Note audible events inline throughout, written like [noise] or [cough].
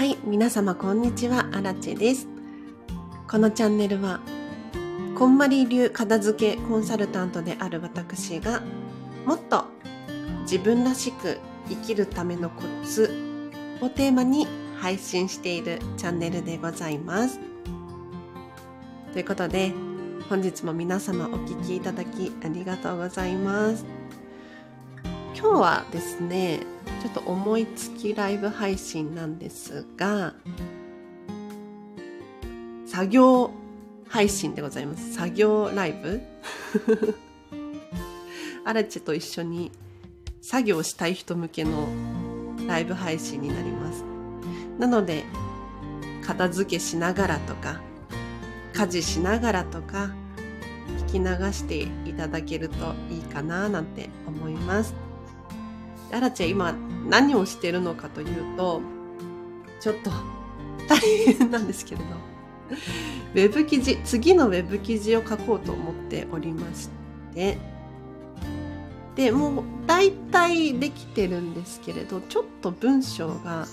はい、皆様こんにちは、アラチェです。このチャンネルは、こんまり流片付けコンサルタントである私が、もっと自分らしく生きるためのコツをテーマに配信しているチャンネルでございます。ということで、本日も皆様お聴きいただきありがとうございます。今日はですね、ちょっと思いつきライブ配信なんですが、作業配信でございます。作業ライブ？[laughs] アラチェと一緒に作業したい人向けのライブ配信になります。なので、片付けしながらとか、家事しながらとか、聞き流していただけるといいかななんて思います。アラチェ今何をしてるのかというと、ちょっと大変なんですけれど、ウェブ記事、次のウェブ記事を書こうと思っておりまして、で、もう大体できてるんですけれど、ちょっと文章が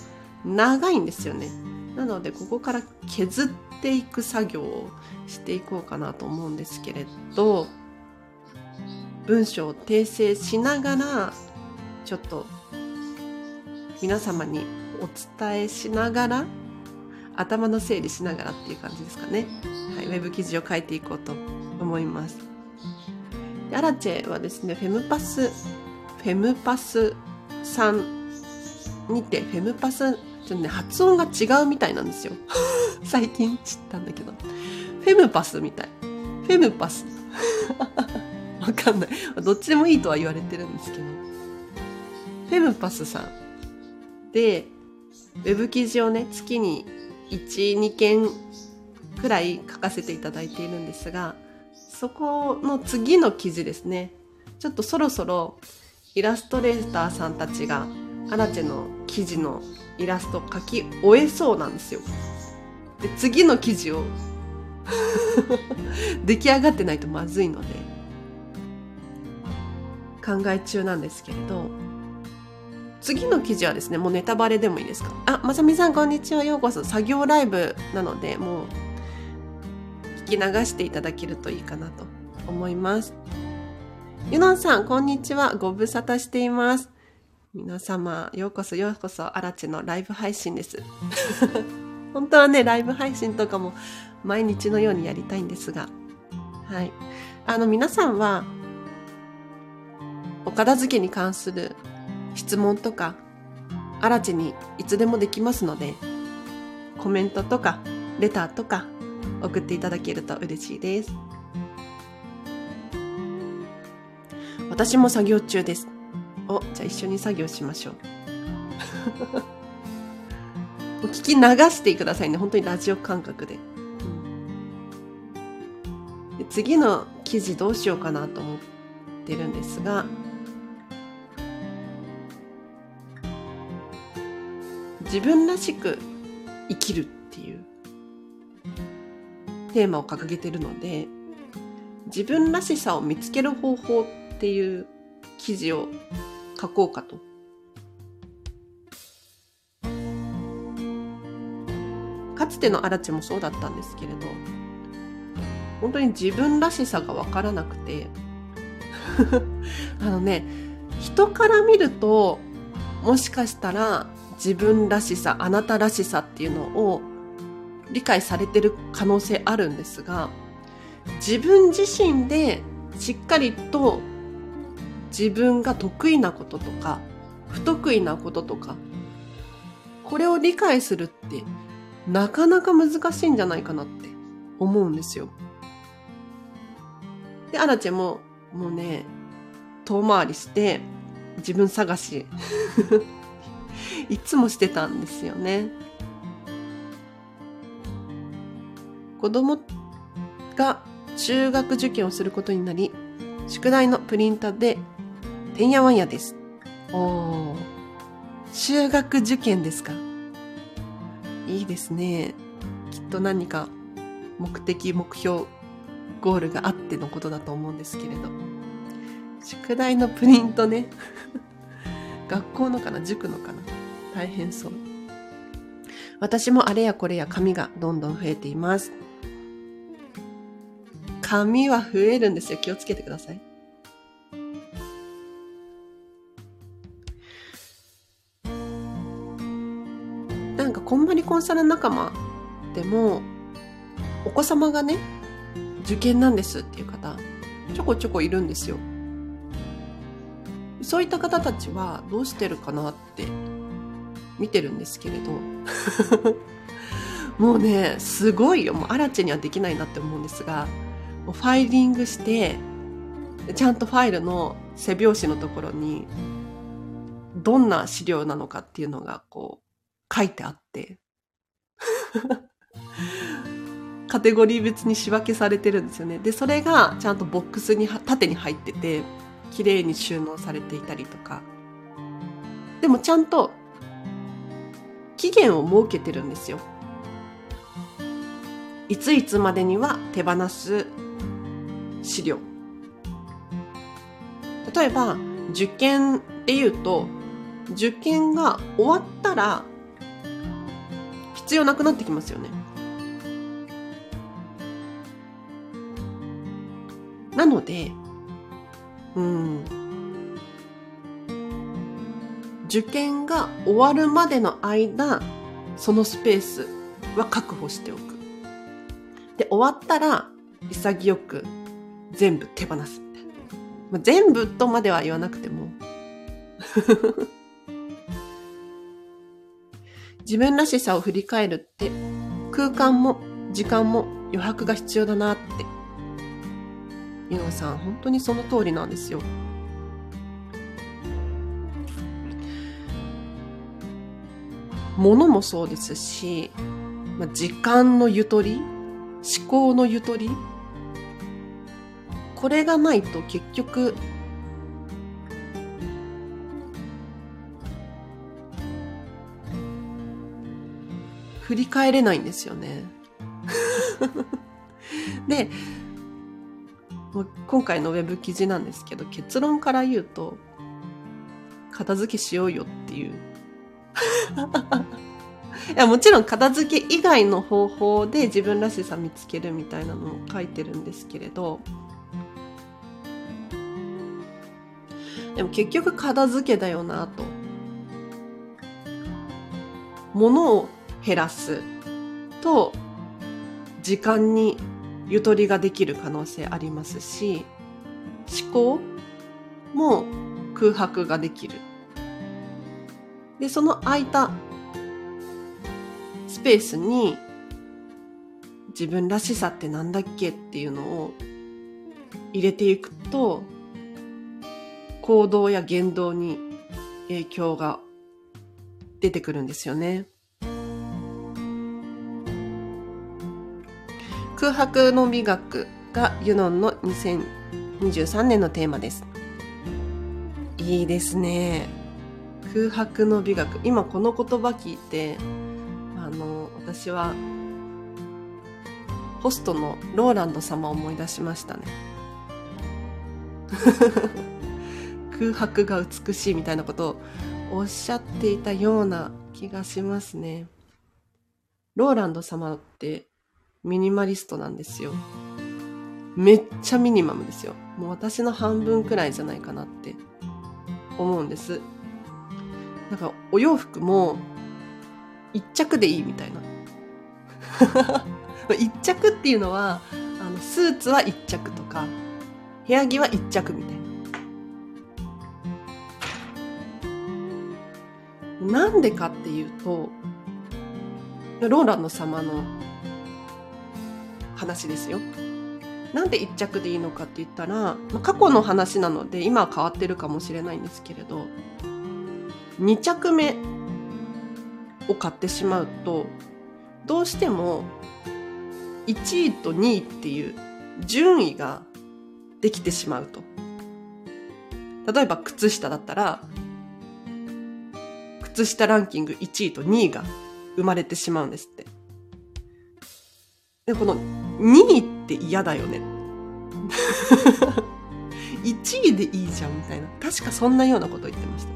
長いんですよね。なので、ここから削っていく作業をしていこうかなと思うんですけれど、文章を訂正しながら、ちょっと皆様にお伝えしながら、頭の整理しながらっていう感じですかね。はい、ウェブ記事を書いていこうと思います。でアラチェはですね、フェムパス、フェムパスさんにて、フェムパス、ちょっとね、発音が違うみたいなんですよ。[laughs] 最近知ったんだけど。フェムパスみたい。フェムパス。[laughs] わかんない。どっちでもいいとは言われてるんですけど。フェムパスさんで、ウェブ記事をね、月に1、2件くらい書かせていただいているんですが、そこの次の記事ですね。ちょっとそろそろイラストレーターさんたちがアラチェの記事のイラスト描き終えそうなんですよ。で、次の記事を [laughs] 出来上がってないとまずいので、考え中なんですけれど、次の記事はですね、もうネタバレでもいいですか？あ、まさみさんこんにちは。ようこそ。作業ライブなので、もう、聞き流していただけるといいかなと思います。ゆのんさん、こんにちは。ご無沙汰しています。皆様、ようこそようこそ、アラチェのライブ配信です。[laughs] 本当はね、ライブ配信とかも毎日のようにやりたいんですが、はい。あの、皆さんは、お片付けに関する質問とか、あらちにいつでもできますので、コメントとか、レターとか、送っていただけると嬉しいです。私も作業中です。お、じゃあ一緒に作業しましょう。[laughs] お聞き流してくださいね。本当にラジオ感覚で。うんで次の記事どうしようかなと思ってるんですが、自分らしく生きるっていうテーマを掲げてるので、自分らしさを見つける方法っていう記事を書こうかと。かつてのアラチもそうだったんですけれど、本当に自分らしさがわからなくて、[laughs] あのね、人から見ると、もしかしたら自分らしさ、あなたらしさっていうのを理解されてる可能性あるんですが、自分自身でしっかりと自分が得意なこととか、不得意なこととか、これを理解するってなかなか難しいんじゃないかなって思うんですよ。で、アラチェももうね、遠回りして自分探し [laughs] いつもしてたんですよね。子供が中学受験をすることになり、宿題のプリンターで、てんやわんやです。おー。中学受験ですかいいですね。きっと何か目的、目標、ゴールがあってのことだと思うんですけれど。宿題のプリントね。[laughs] 学校のかな？塾のかな？大変そう。私もあれやこれや髪がどんどん増えています。髪は増えるんですよ。気をつけてください。なんかこんまりコンサル仲間でもお子様がね受験なんですっていう方ちょこちょこいるんですよそういった方たちはどうしてるかなって見てるんですけれど [laughs] もうねすごいよもうアラチェにはできないなって思うんですがファイリングしてちゃんとファイルの背表紙のところにどんな資料なのかっていうのがこう書いてあって [laughs] カテゴリー別に仕分けされてるんですよね。で、それがちゃんとボックスに縦に入ってて、綺麗に収納されていたりとか。でもちゃんと期限を設けてるんですよ。いついつまでには手放す資料。例えば、受験で言うと、受験が終わったら必要なくなってきますよね。なので、うん、受験が終わるまでの間、そのスペースは確保しておく。で、終わったら、潔く全部手放す。まあ、全部とまでは言わなくても。[laughs] 自分らしさを振り返るって、空間も時間も余白が必要だなってゆのさん、本当にその通りなんですよ。物もそうですし、まあ、時間のゆとり、思考のゆとり、これがないと結局、振り返れないんですよね。[laughs] で、今回のウェブ記事なんですけど、結論から言うと、片付けしようよっていう。いや、もちろん片付け以外の方法で自分らしさ見つけるみたいなのを書いてるんですけれど、でも結局片付けだよなと。物を減らすと、時間にゆとりができる可能性ありますし、思考も空白ができる。で、その空いたスペースに自分らしさってなんだっけっていうのを入れていくと、行動や言動に影響が出てくるんですよね。空白の美学がユノンの2023年のテーマです。いいですね。空白の美学。今この言葉聞いて、あの、私は、ホストのローランド様を思い出しましたね。[laughs] 空白が美しいみたいなことをおっしゃっていたような気がしますね。ローランド様ってミニマリストなんですよ。めっちゃミニマムですよ。もう私の半分くらいじゃないかなって思うんです。なんかお洋服も一着でいいみたいな。[laughs] 一着っていうのは、あの、スーツは一着とか、部屋着は一着みたいな。なんでかっていうと、ローランド様の話ですよ。なんで一着でいいのかって言ったら、まあ、過去の話なので今は変わってるかもしれないんですけれど、2着目を買ってしまうと、どうしても1位と2位っていう順位ができてしまうと。例えば靴下だったら、靴下ランキング1位と2位が生まれてしまうんですって。で、この2位って嫌だよね。[laughs] 1位でいいじゃんみたいな。確かそんなようなこと言ってました、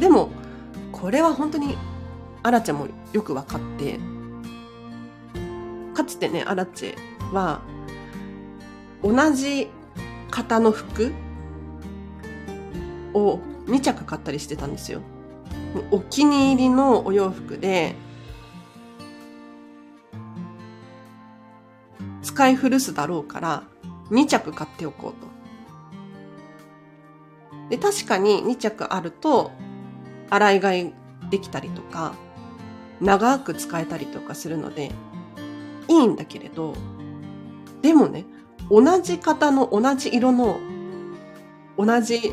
でも、これは本当にアラチェもよくわかってかつてねアラチェは同じ型の服を2着買ったりしてたんですよ。お気に入りのお洋服で使い古すだろうから2着買っておこうと。で、確かに2着あると洗い替えできたりとか長く使えたりとかするのでいいんだけれどでもね同じ型の同じ色の同じ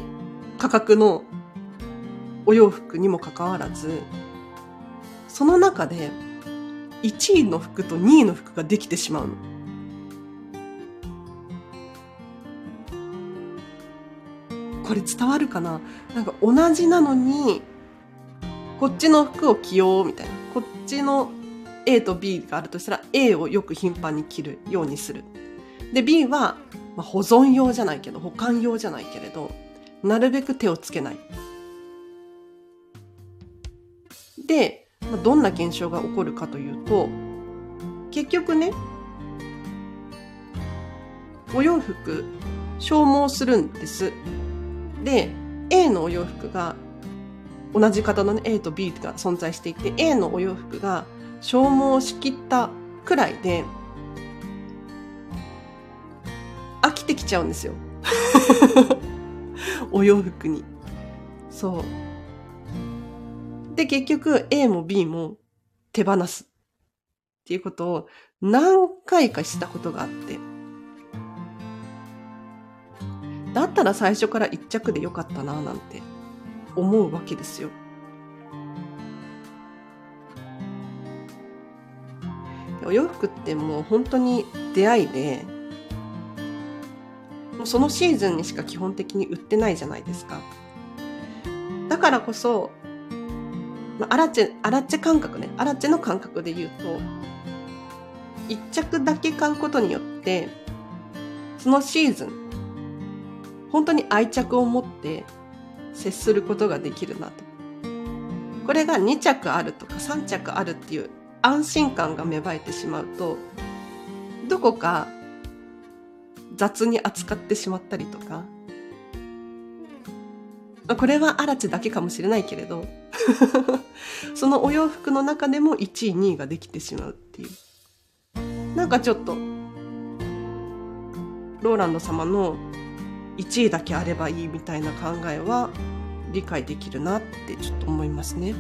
価格のお洋服にもかかわらずその中で1位の服と2位の服ができてしまうの。これ伝わるかな？なんか同じなのにこっちの服を着ようみたいな。こっちの A と B があるとしたら A をよく頻繁に着るようにする。で B は、まあ、保存用じゃないけど保管用じゃないけれどなるべく手をつけない。で、まあ、どんな現象が起こるかというと結局ねお洋服消耗するんです。で A のお洋服が同じ型の、ね、A と B が存在していて A のお洋服が消耗しきったくらいで飽きてきちゃうんですよ。[laughs] お洋服に。そう。で結局 A も B も手放すっていうことを何回かしたことがあって。だったら最初から一着でよかったななんて。思うわけですよ。お洋服ってもう本当に出会いでもうそのシーズンにしか基本的に売ってないじゃないですか。だからこそ、まあ、アラチェ、アラチェ感覚ね、アラチェの感覚で言うと、一着だけ買うことによって、そのシーズン、本当に愛着を持って接することができるなと。これが2着あるとか3着あるっていう安心感が芽生えてしまうと、どこか雑に扱ってしまったりとか、これはアラチだけかもしれないけれど、[laughs] そのお洋服の中でも1位、2位ができてしまうっていう。なんかちょっと、ローランド様の1位だけあればいいみたいな考えは理解できるなってちょっと思いますね。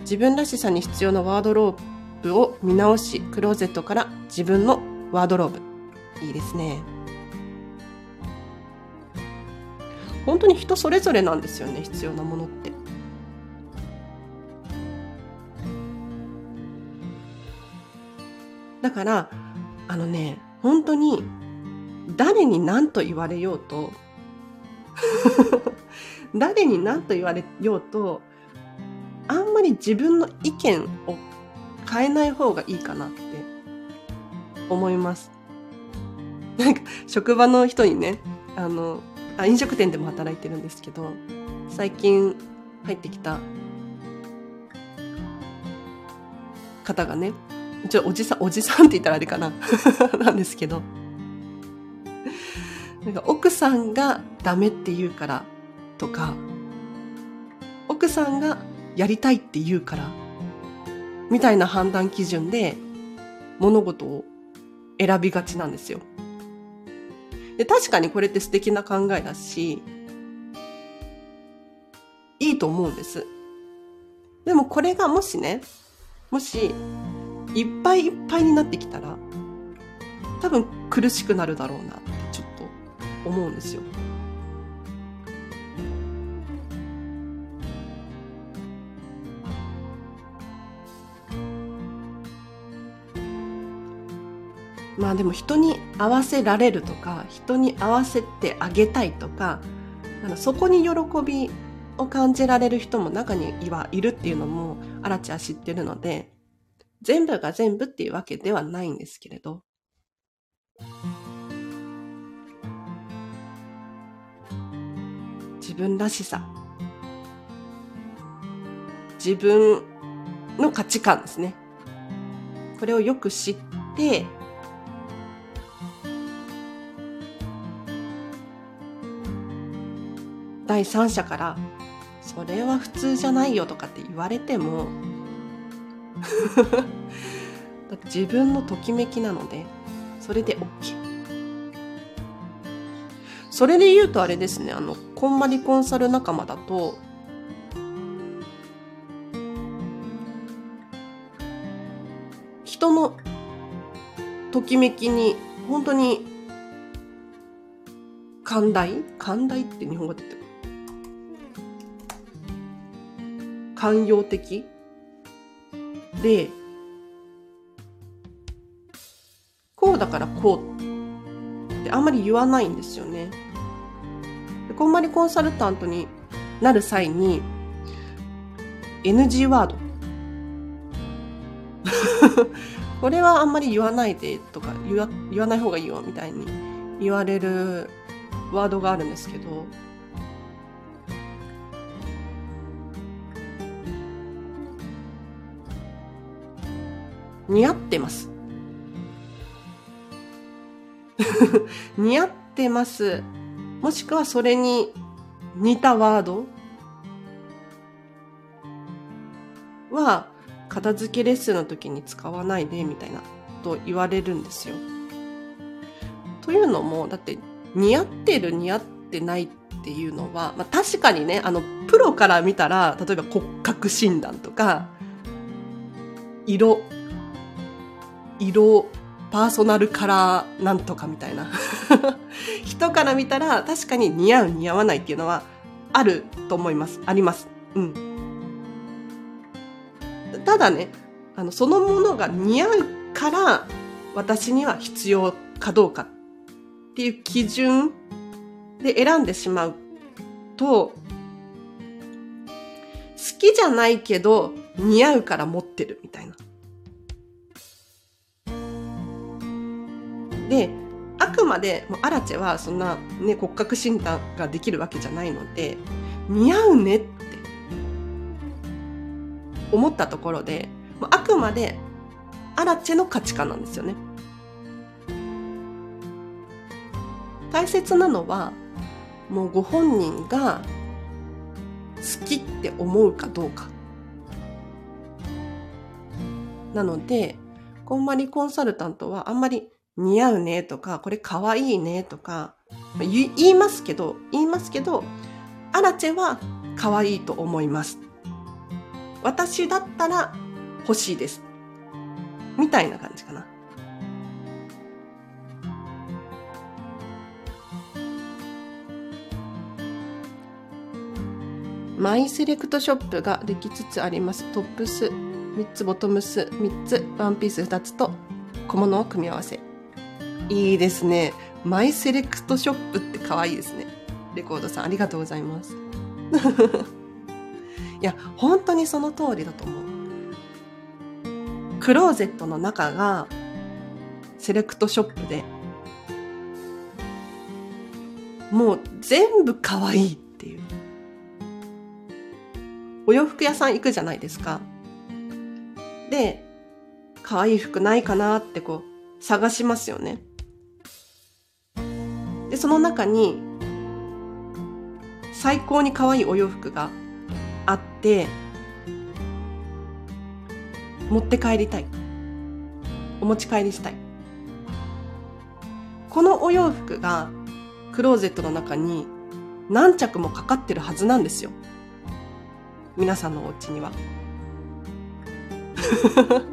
自分らしさに必要なワードローブを見直し、クローゼットから自分のワードローブ。いいですね。本当に人それぞれなんですよね、必要なものって。だから、あのね、本当に誰に何と言われようと [laughs] 誰に何と言われようとあんまり自分の意見を変えない方がいいかなって思います。なんか職場の人にねあのあ飲食店でも働いてるんですけど最近入ってきた方がねちょおじさんおじさんって言ったらあれかな [laughs] なんですけどなんか奥さんがダメって言うからとか、奥さんがやりたいって言うから、みたいな判断基準で物事を選びがちなんですよ。で確かにこれって素敵な考えだし、いいと思うんです。でもこれがもしね、もし、いっぱいいっぱいになってきたら、多分苦しくなるだろうなって思うんですよ。まあでも人に合わせられるとか人に合わせてあげたいとかそこに喜びを感じられる人も中にはいるっていうのもアラチは知ってるので全部が全部っていうわけではないんですけれど自分らしさ自分の価値観ですね。これをよく知って、第三者からそれは普通じゃないよとかって言われても [laughs] だって自分のときめきなのでそれで OK それで言うとあれですねあのこんまりコンサル仲間だと人のときめきに本当に寛大？寛大って日本語で言ってる？寛容的？でこうだからこうってあんまり言わないんですよね。こんまりコンサルタントになる際に NG ワードこれはあんまり言わないでとか言わ言わない方がいいよみたいに言われるワードがあるんですけど似合ってます。似合ってます。もしくはそれに似たワード？は片付けレッスンの時に使わないでみたいなと言われるんですよ。というのもだって似合ってる似合ってないっていうのは、まあ、確かにねあのプロから見たら例えば骨格診断とか色色パーソナルカラーなんとかみたいな人から見たら確かに似合う似合わないっていうのはあると思います。あります。うん。ただねあのそのものが似合うから私には必要かどうかっていう基準で選んでしまうと好きじゃないけど似合うから持ってるみたいな。でくまでアラチェはそんな、ね、骨格診断ができるわけじゃないので似合うねって思ったところであくまでアラチェの価値観なんですよね。大切なのはもうご本人が好きって思うかどうか。なので、こんまりコンサルタントはあんまり似合うねとか、これ可愛いねとか、言いますけど、言いますけど、アラチェは可愛いと思います。私だったら欲しいです。みたいな感じかな。マイセレクトショップができつつあります。トップス3つ、ボトムス3つ、ワンピース2つと小物を組み合わせ。いいですね。マイセレクトショップって可愛いですね。レコードさん、ありがとうございます。[laughs] いや、本当にその通りだと思う。クローゼットの中がセレクトショップで、もう全部可愛いっていう。お洋服屋さん行くじゃないですか。で、可愛い服ないかなってこう探しますよね。で、その中に、最高に可愛いお洋服があって、持って帰りたい。お持ち帰りしたい。このお洋服がクローゼットの中に何着もかかってるはずなんですよ。皆さんのお家には。[laughs]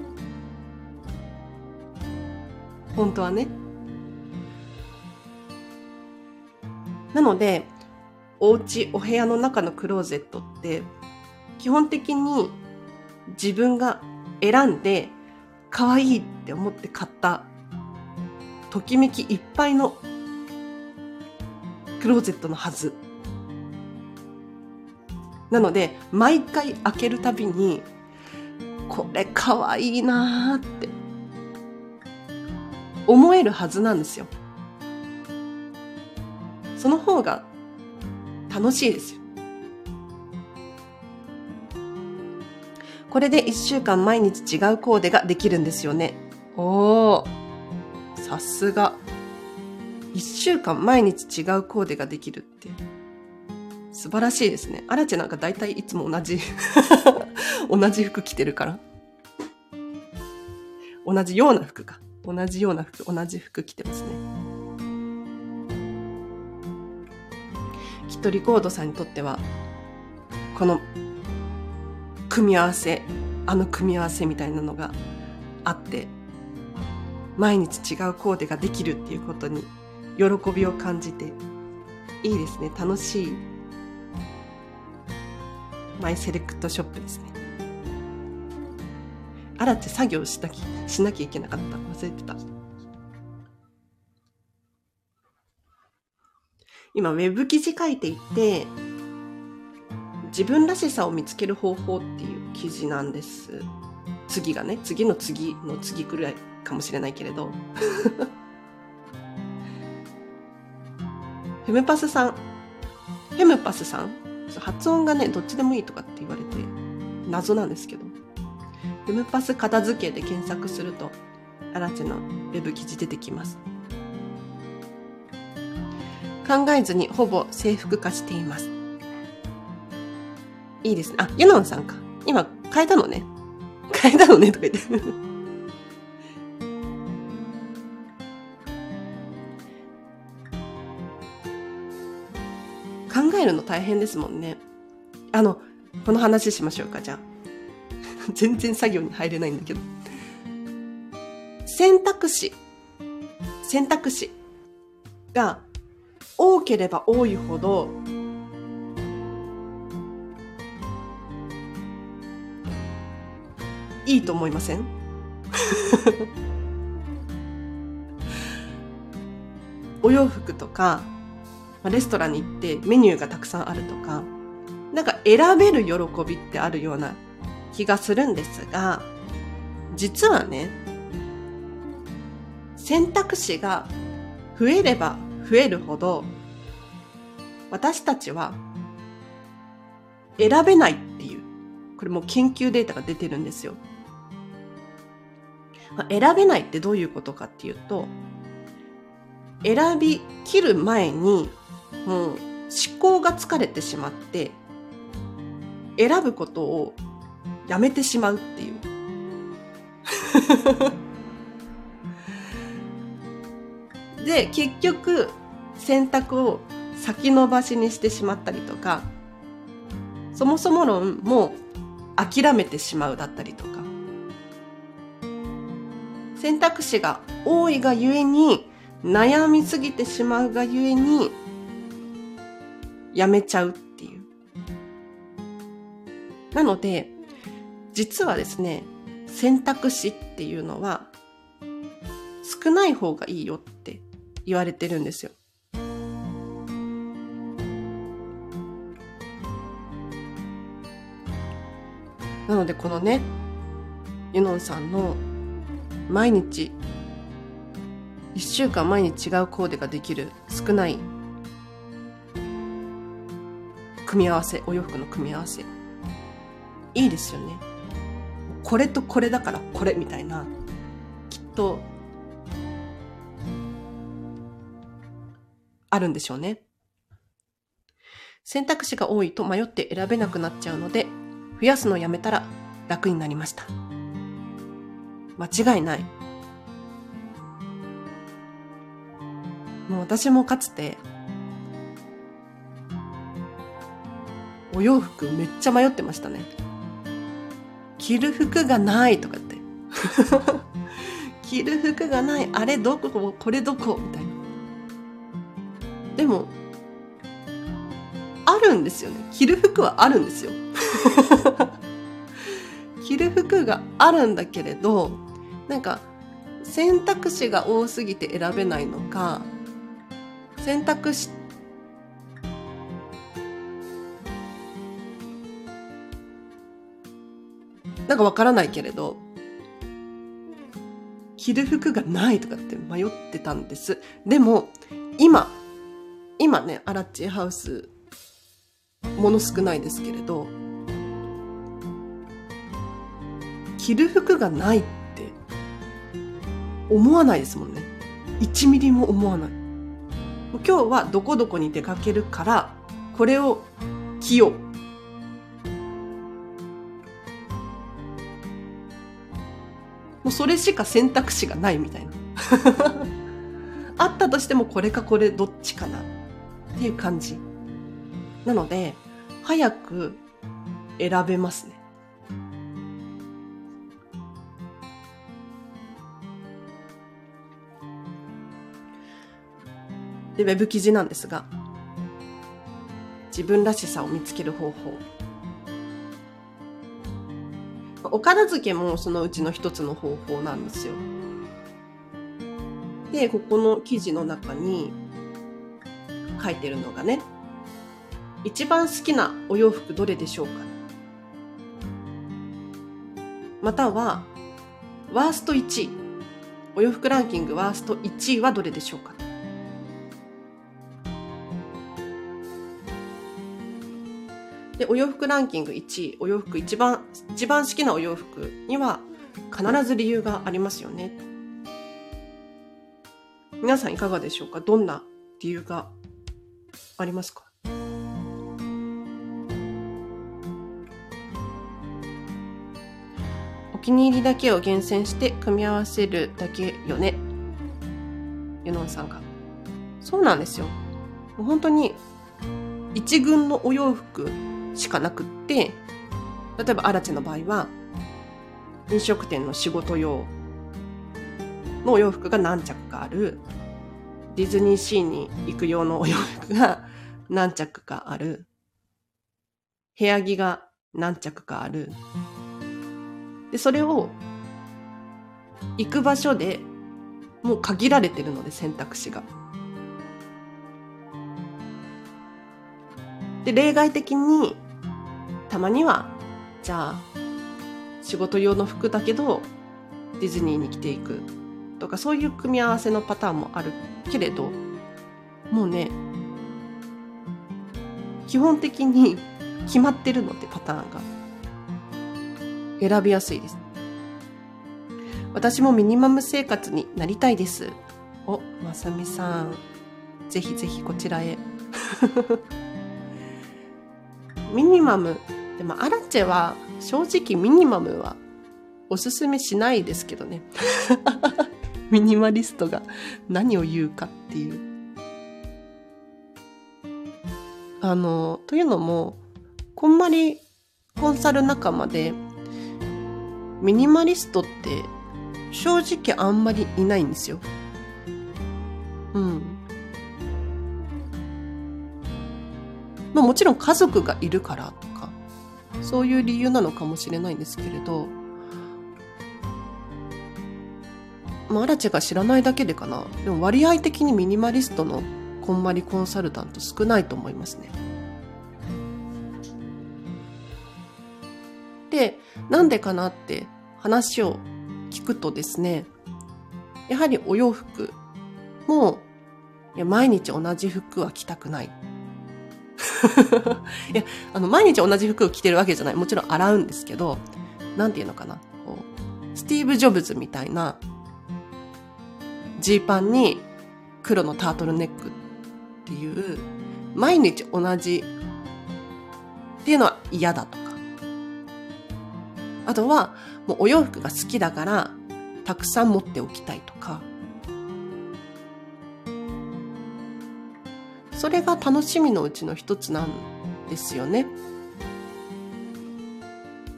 本当はね。なので、お家、お部屋の中のクローゼットって、基本的に自分が選んで、可愛いって思って買った、ときめきいっぱいのクローゼットのはず。なので、毎回開けるたびに、これ可愛いなーって思えるはずなんですよ。その方が楽しいですよ。これで1週間毎日違うコーデができるんですよね。おー。さすが。1週間毎日違うコーデができるって。素晴らしいですね。アラチェなんか大体いつも同じ [laughs] 同じ服着てるから。同じような服か。同じような服、同じ服着てますね。っとリコードさんにとっては、この組み合わせ、あの組み合わせみたいなのがあって、毎日違うコーデができるっていうことに喜びを感じて、いいですね。楽しい。マイセレクトショップですね。あらって作業したき、しなきゃいけなかった。忘れてた。今、ウェブ記事書いていて、自分らしさを見つける方法っていう記事なんです。次がね、次の次の次くらいかもしれないけれど。[laughs] フェムパスさん、フェムパスさん、発音がね、どっちでもいいとかって言われて、謎なんですけど。フェムパス片付けで検索すると、アラチェのウェブ記事出てきます。考えずにほぼ制服化しています。いいですね。あ、ユノンさんか。今変えたのね。変えたのねとか言って。考えるの大変ですもんね。あの、この話しましょうか、じゃあ。全然作業に入れないんだけど。選択肢。選択肢が多ければ多いほどいいと思いません？[laughs] お洋服とか、レストランに行ってメニューがたくさんあるとか、なんか選べる喜びってあるような気がするんですが、実はね、選択肢が増えれば増えるほど、私たちは選べないっていう、これも研究データが出てるんですよ。選べないってどういうことかっていうと、選び切る前に、もう思考が疲れてしまって、選ぶことをやめてしまうっていう。で、結局、選択を先延ばしにしてしまったりとか、そもそも論も諦めてしまうだったりとか、選択肢が多いがゆえに、悩みすぎてしまうがゆえに、やめちゃうっていう。なので、実はですね、選択肢っていうのは、少ない方がいいよって言われてるんですよ。なのでこのね、ユノンさんの毎日1週間毎日違うコーデができる少ない組み合わせお洋服の組み合わせ。いいですよね。これとこれだからこれみたいな。きっとあるんでしょうね選択肢が多いと迷って選べなくなっちゃうので増やすのをやめたら楽になりました。間違いない。もう私もかつて、お洋服めっちゃ迷ってましたね。着る服がないとかって。[laughs] 着る服がない。あれどここれどこみたいな。でも、あるんですよね。着る服はあるんですよ。[laughs] 着る服があるんだけれど、なんか選択肢が多すぎて選べないのか選択肢なんかわからないけれど着る服がないとかって迷ってたんです。でも今今ねアラッチハウスもの少ないですけれど着る服がないって思わないですもんね。1ミリも思わない。今日はどこどこに出かけるから、これを着よう。もうそれしか選択肢がないみたいな。[laughs] あったとしてもこれかこれどっちかなっていう感じ。なので、早く選べますね。で、ウェブ記事なんですが、自分らしさを見つける方法。お片付けもそのうちの一つの方法なんですよ。で、ここの記事の中に書いてるのがね、一番好きなお洋服どれでしょうか？または、ワースト1位。お洋服ランキングワースト1位はどれでしょうか？で、お洋服ランキング1位、お洋服一番、一番好きなお洋服には必ず理由がありますよね。皆さんいかがでしょうか？どんな理由がありますか？お気に入りだけを厳選して組み合わせるだけよね。ユノンさんが。そうなんですよ。もう本当に一軍のお洋服しかなくって、例えばアラチェの場合は、飲食店の仕事用のお洋服が何着かある。ディズニーシーに行く用のお洋服が何着かある。部屋着が何着かある。で、それを行く場所でもう限られてるので選択肢が。で、例外的にたまには、じゃあ、仕事用の服だけど、ディズニーに着ていくとか、そういう組み合わせのパターンもあるけれど、もうね、基本的に決まってるので、パターンが。選びやすいです。私もミニマム生活になりたいです。お、まさみさん。ぜひぜひこちらへ。[laughs] ミニマムでもアラチェは正直ミニマムはおすすめしないですけどね。[laughs] ミニマリストが何を言うかっていう。あの、というのも、こんまりコンサル仲間で、ミニマリストって正直あんまりいないんですよ。うん。まあもちろん家族がいるからとかそういう理由なのかもしれないんですけれど、まあ、アラチェが知らないだけでかな。でも割合的にミニマリストのこんまりコンサルタント少ないと思いますね。で、なんでかなって話を聞くとですね、やはりお洋服もいや毎日同じ服は着たくない。[laughs] いや、あの、毎日同じ服を着てるわけじゃない。もちろん洗うんですけど、なんていうのかな。こう、スティーブ・ジョブズみたいな、ジーパンに黒のタートルネックっていう、毎日同じっていうのは嫌だとか。あとは、もうお洋服が好きだから、たくさん持っておきたいとか。それが楽しみのうちの一つなんですよね。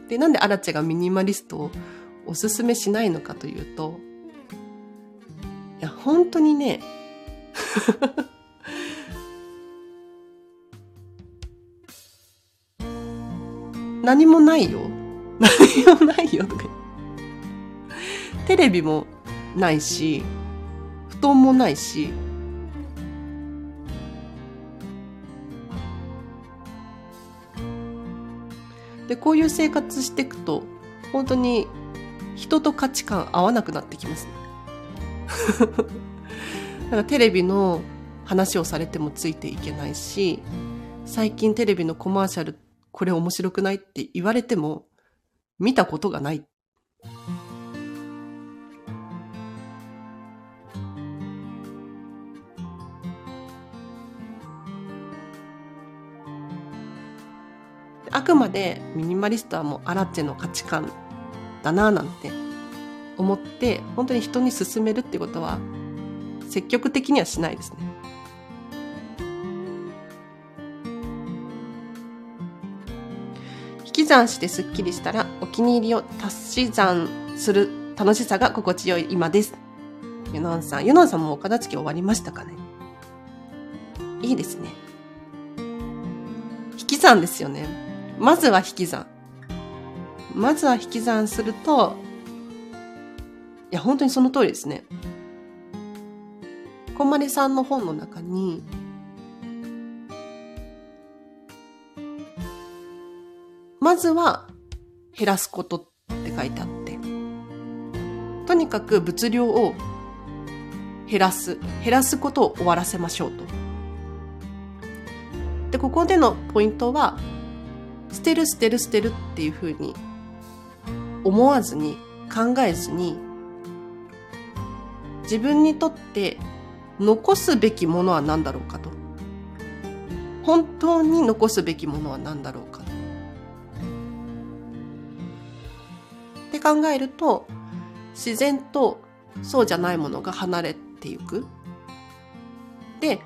で、なんでアラチェがミニマリストをおすすめしないのかというと、いや、本当にね、何もないよ。[laughs] 何もないよとか。テレビもないし、布団もないし、で、こういう生活していくと、本当に人と価値観合わなくなってきますね。[laughs] なんかテレビの話をされてもついていけないし、最近テレビのコマーシャル、これ面白くないって言われても、見たことがない。あくまでミニマリストはもうアラチェの価値観だなぁなんて思って本当に人に勧めるってことは積極的にはしないですね。算してスッキリしたらお気に入りを足し算する楽しさが心地よい今です。ユノンさん。ユノンさんもお片付け終わりましたかね？いいですね。引き算ですよね。まずは引き算。まずは引き算すると、いや、本当にその通りですね。こんまりさんの本の中に、まずは減らすことって書いてあって、とにかく物量を減らす、減らすことを終わらせましょうと。で、ここでのポイントは、捨てる捨てる捨てるっていうふうに思わずに考えずに自分にとって残すべきものは何だろうかと。本当に残すべきものは何だろうか。考えると自然とそうじゃないものが離れていくで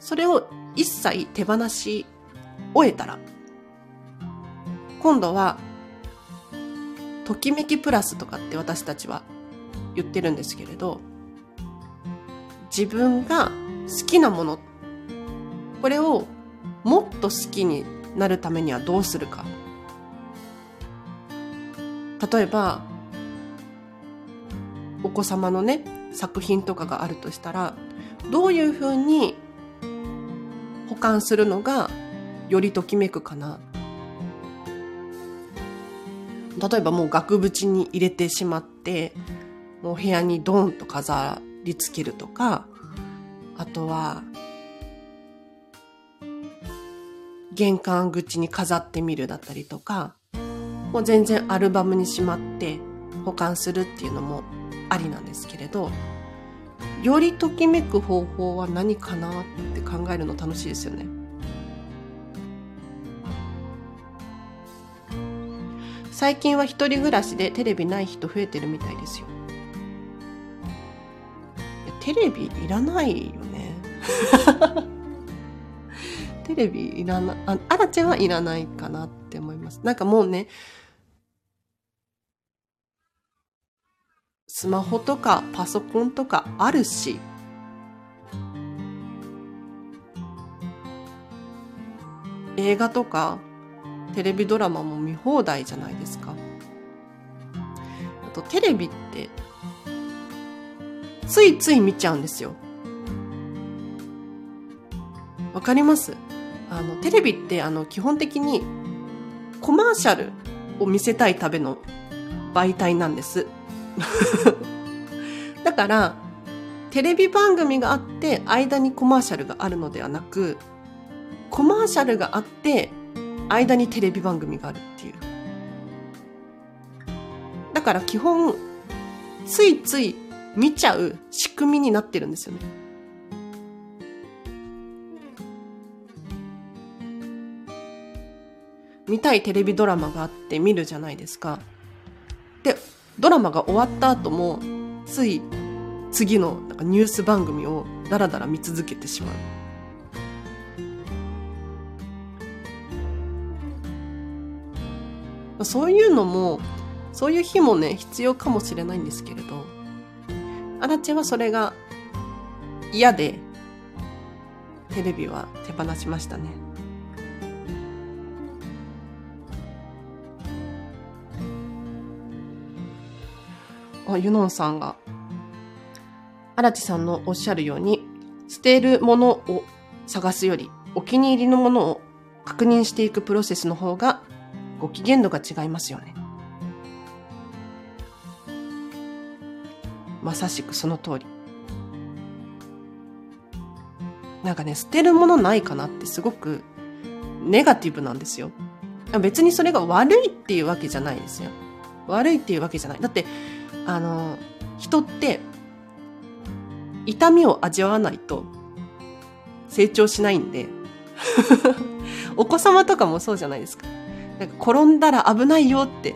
それを一切手放し終えたら今度はときめきプラスとかって私たちは言ってるんですけれど、自分が好きなもの、これをもっと好きになるためにはどうするか。例えば、お子様のね、作品とかがあるとしたら、どういうふうに保管するのがよりときめくかな？例えばもう額縁に入れてしまって、もう部屋にドンと飾り付けるとか、あとは、玄関口に飾ってみるだったりとか、もう全然アルバムにしまって保管するっていうのもありなんですけれど、よりときめく方法は何かなって考えるの楽しいですよね。最近は一人暮らしでテレビない人増えてるみたいですよ。テレビいらないよね。[laughs] テレビいらない、あ、あらちゃんはいらないかなって思います。なんかもうね、スマホとかパソコンとかあるし、映画とかテレビドラマも見放題じゃないですか。あとテレビってついつい見ちゃうんですよ。わかります？あの、テレビってあの、基本的にコマーシャルを見せたいための媒体なんです。[laughs] だから、テレビ番組があって間にコマーシャルがあるのではなく、コマーシャルがあって間にテレビ番組があるっていう。だから基本、ついつい見ちゃう仕組みになってるんですよね。見たいテレビドラマがあって見るじゃないですか。で、ドラマが終わった後も、つい次のなんかニュース番組をダラダラ見続けてしまう。そういうのも、そういう日もね、必要かもしれないんですけれど、アラチはそれが嫌で、テレビは手放しましたね。あ、ユノンさんが、アラチさんのおっしゃるように、捨てるものを探すより、お気に入りのものを確認していくプロセスの方がご機嫌度が違いますよね。まさしくその通り。なんかね、捨てるものないかなってすごくネガティブなんですよ。別にそれが悪いっていうわけじゃないですよ。悪いっていうわけじゃない。だって、あの、人って痛みを味わわないと成長しないんで [laughs] お子様とかもそうじゃないですか。なんか転んだら危ないよって、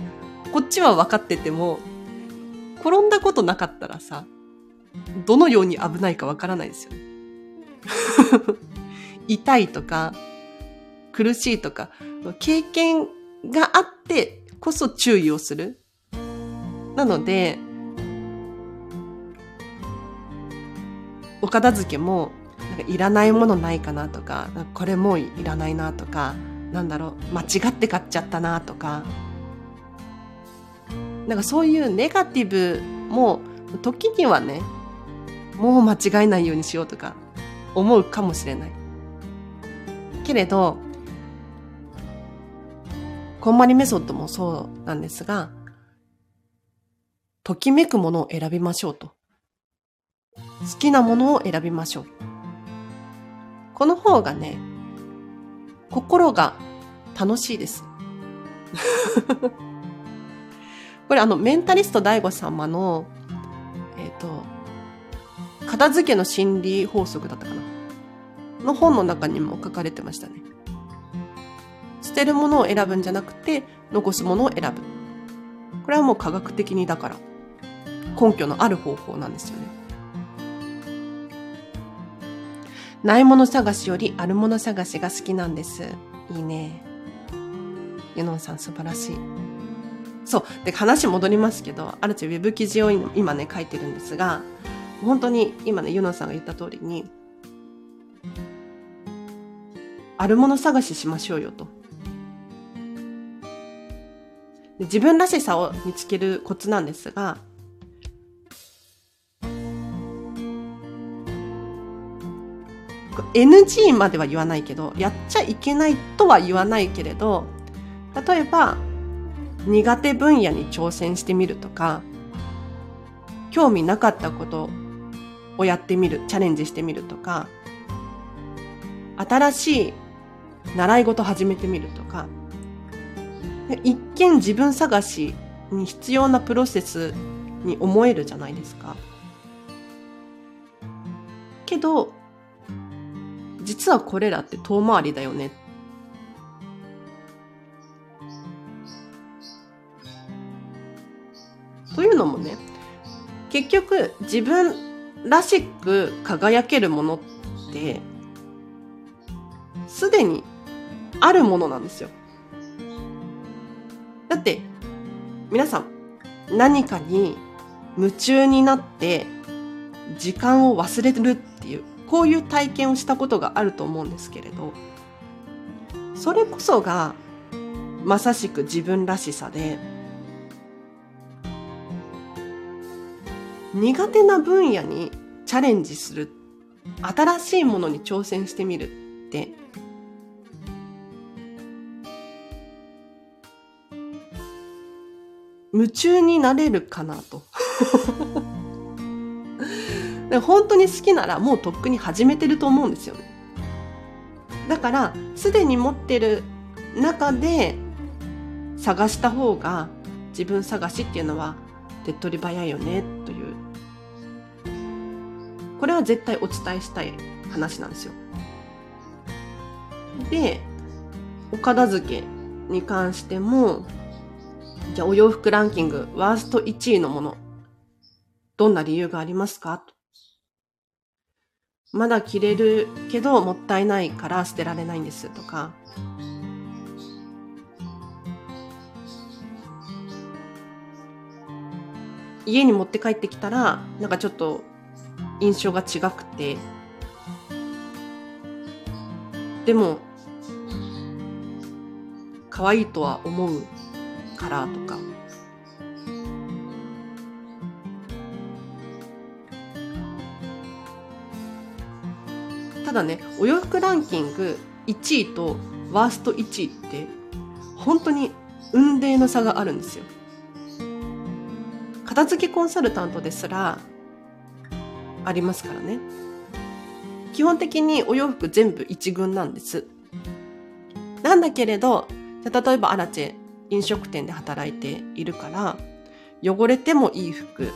こっちは分かってても、転んだことなかったらさ、どのように危ないか分からないですよね。[laughs] 痛いとか、苦しいとか、経験があってこそ注意をする。なので、お片付けもなんかいらないものないかなとかこれもいらないなとかなんだろう間違って買っちゃったなとかなんかそういうネガティブも時にはねもう間違えないようにしようとか思うかもしれない。けれどこんまりメソッドもそうなんですがときめくものを選びましょうと。好きなものを選びましょう。この方がね、心が楽しいです。[laughs] これあの、メンタリスト DAIGO 様の、えっ、ー、と、片付けの心理法則だったかなの本の中にも書かれてましたね。捨てるものを選ぶんじゃなくて、残すものを選ぶ。これはもう科学的にだから、根拠のある方法なんですよね。ないもの探しよりあるもの探しが好きなんです。いいね。ユノンさん素晴らしい。そう。で、話戻りますけど、ある種ウェブ記事を今ね、書いてるんですが、本当に今ね、ユノンさんが言った通りに、あるもの探ししましょうよと。自分らしさを見つけるコツなんですが、NG までは言わないけど、やっちゃいけないとは言わないけれど、例えば、苦手分野に挑戦してみるとか、興味なかったことをやってみる、チャレンジしてみるとか、新しい習い事始めてみるとか、一見自分探しに必要なプロセスに思えるじゃないですか。けど、実はこれらって遠回りだよね。というのもね、結局自分らしく輝けるものって、すでにあるものなんですよ。だって、皆さん、何かに夢中になって時間を忘れるっていうこういう体験をしたことがあると思うんですけれどそれこそがまさしく自分らしさで苦手な分野にチャレンジする新しいものに挑戦してみるって夢中になれるかなと。で本当に好きならもうとっくに始めてると思うんですよね。だから、すでに持ってる中で探した方が自分探しっていうのは手っ取り早いよね、という。これは絶対お伝えしたい話なんですよ。で、お片付けに関しても、じゃあお洋服ランキングワースト1位のもの、どんな理由がありますか？まだ着れるけどもったいないから捨てられないんですとか、家に持って帰ってきたら、なんかちょっと印象が違くて、でも、可愛いとは思うからとか、ただね、お洋服ランキング1位とワースト1位って、本当に運命の差があるんですよ。片付けコンサルタントですら、ありますからね。基本的にお洋服全部一軍なんです。なんだけれど、例えばアラチェ飲食店で働いているから汚れてもいい服っ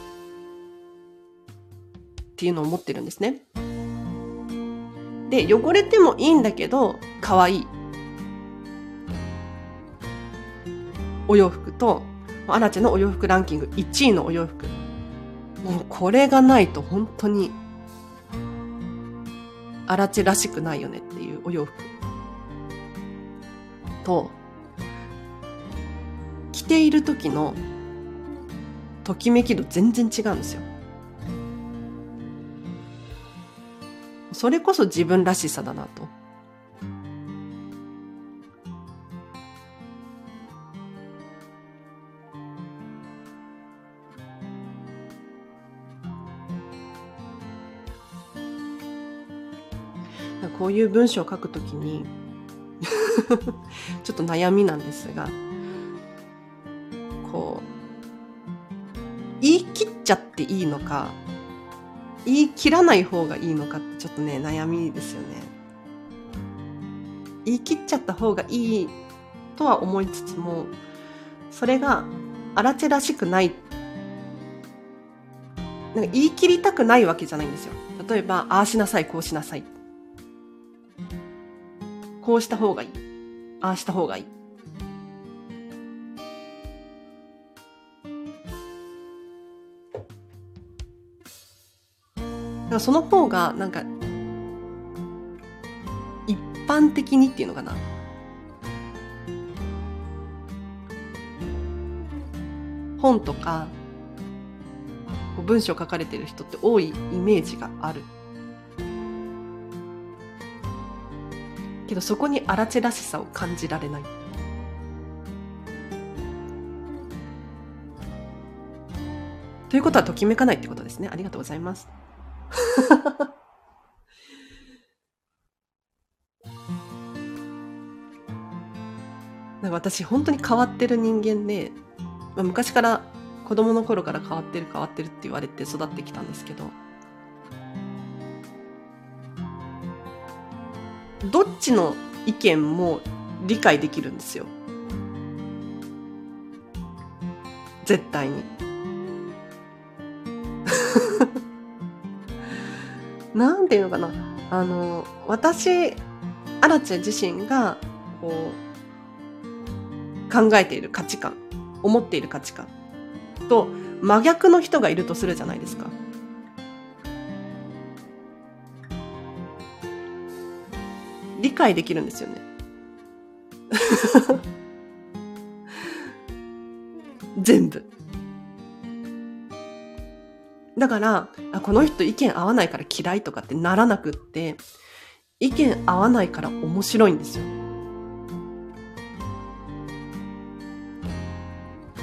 ていうのを持ってるんですね。で汚れてもいいんだけど可愛い。お洋服とアラチェのお洋服ランキング1位のお洋服。もうこれがないと本当にアラチェらしくないよねっていうお洋服。と着ている時のときめき度全然違うんですよ。それこそ自分らしさだなと。こういう文章を書くときに [laughs] ちょっと悩みなんですが、こう、言い切っちゃっていいのか、言い切らない方がいいのかっちょっとね、悩みですよね。言い切っちゃった方がいいとは思いつつも、それがあらチらしくない。なんか言い切りたくないわけじゃないんですよ。例えば、ああしなさい、こうしなさい。こうした方がいい。ああした方がいい。だからその方が、なんか、般的にっていうのかな？本とか、文章書かれてる人って多いイメージがある。けどそこに荒地らしさを感じられない。ということはときめかないってことですね。ありがとうございます。[laughs] か私本当に変わってる人間で、まあ、昔から子供の頃から変わってる変わってるって言われて育ってきたんですけどどっちの意見も理解できるんですよ。絶対に。[laughs] なんていうのかな。あの、私、アラチェ自身が、こう、考えている価値観、思っている価値観と真逆の人がいるとするじゃないですか。理解できるんですよね。全部。だからあ、この人意見合わないから嫌いとかってならなくって、意見合わないから面白いんですよ。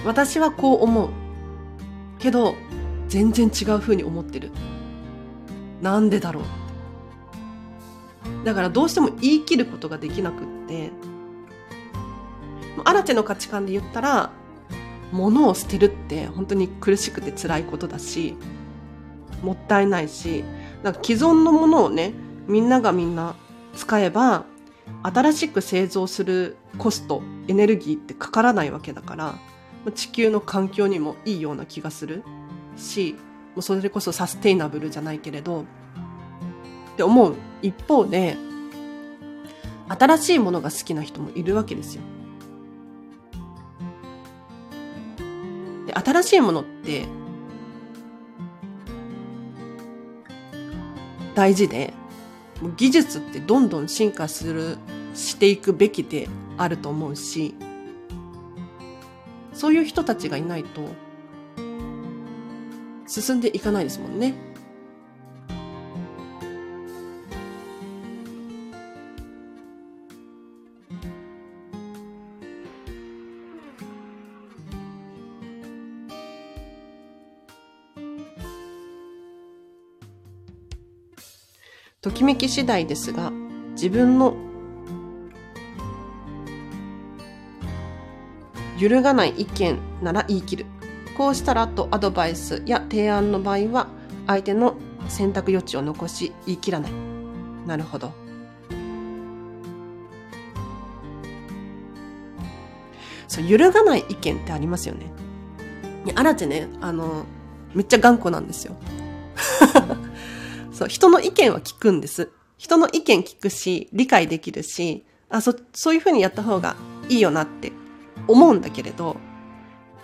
私はこう思う。けど、全然違う風に思ってる。なんでだろうだからどうしても言い切ることができなくって、アラチェの価値観で言ったら、物を捨てるって本当に苦しくて辛いことだし、もったいないし、なんか既存のものをね、みんながみんな使えば、新しく製造するコスト、エネルギーってかからないわけだから、地球の環境にもいいような気がする。し、もうそれこそサステイナブルじゃないけれど、って思う。一方で、新しいものが好きな人もいるわけですよ。で新しいものって大事で、技術ってどんどん進化する、していくべきであると思うし、そういう人たちがいないと進んでいかないですもんね。ときめき次第ですが、自分の揺るがない意見なら言い切る。こうしたらとアドバイスや提案の場合は、相手の選択余地を残し言い切らない。なるほど。そう、揺るがない意見ってありますよね。あらちね、あの、めっちゃ頑固なんですよ。そう、人の意見は聞くんです。人の意見聞くし、理解できるし、あ、そ、そういうふうにやった方がいいよなって思うんだけれど、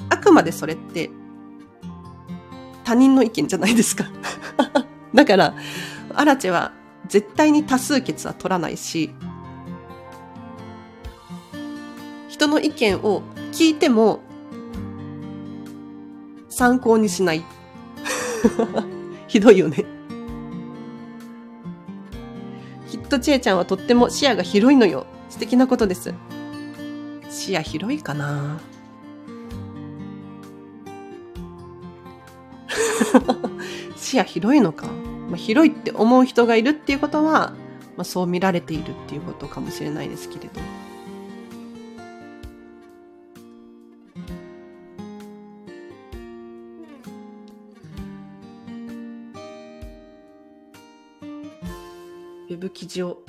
あくまでそれって他人の意見じゃないですか。[laughs] だから、アラチェは絶対に多数決は取らないし、人の意見を聞いても参考にしない。[laughs] ひどいよね。きっとちえちゃんはとっても視野が広いのよ。素敵なことです。視野広いかな [laughs] 視野広いのか、まあ、広いって思う人がいるっていうことは、まあ、そう見られているっていうことかもしれないですけれど。ウェブ記事を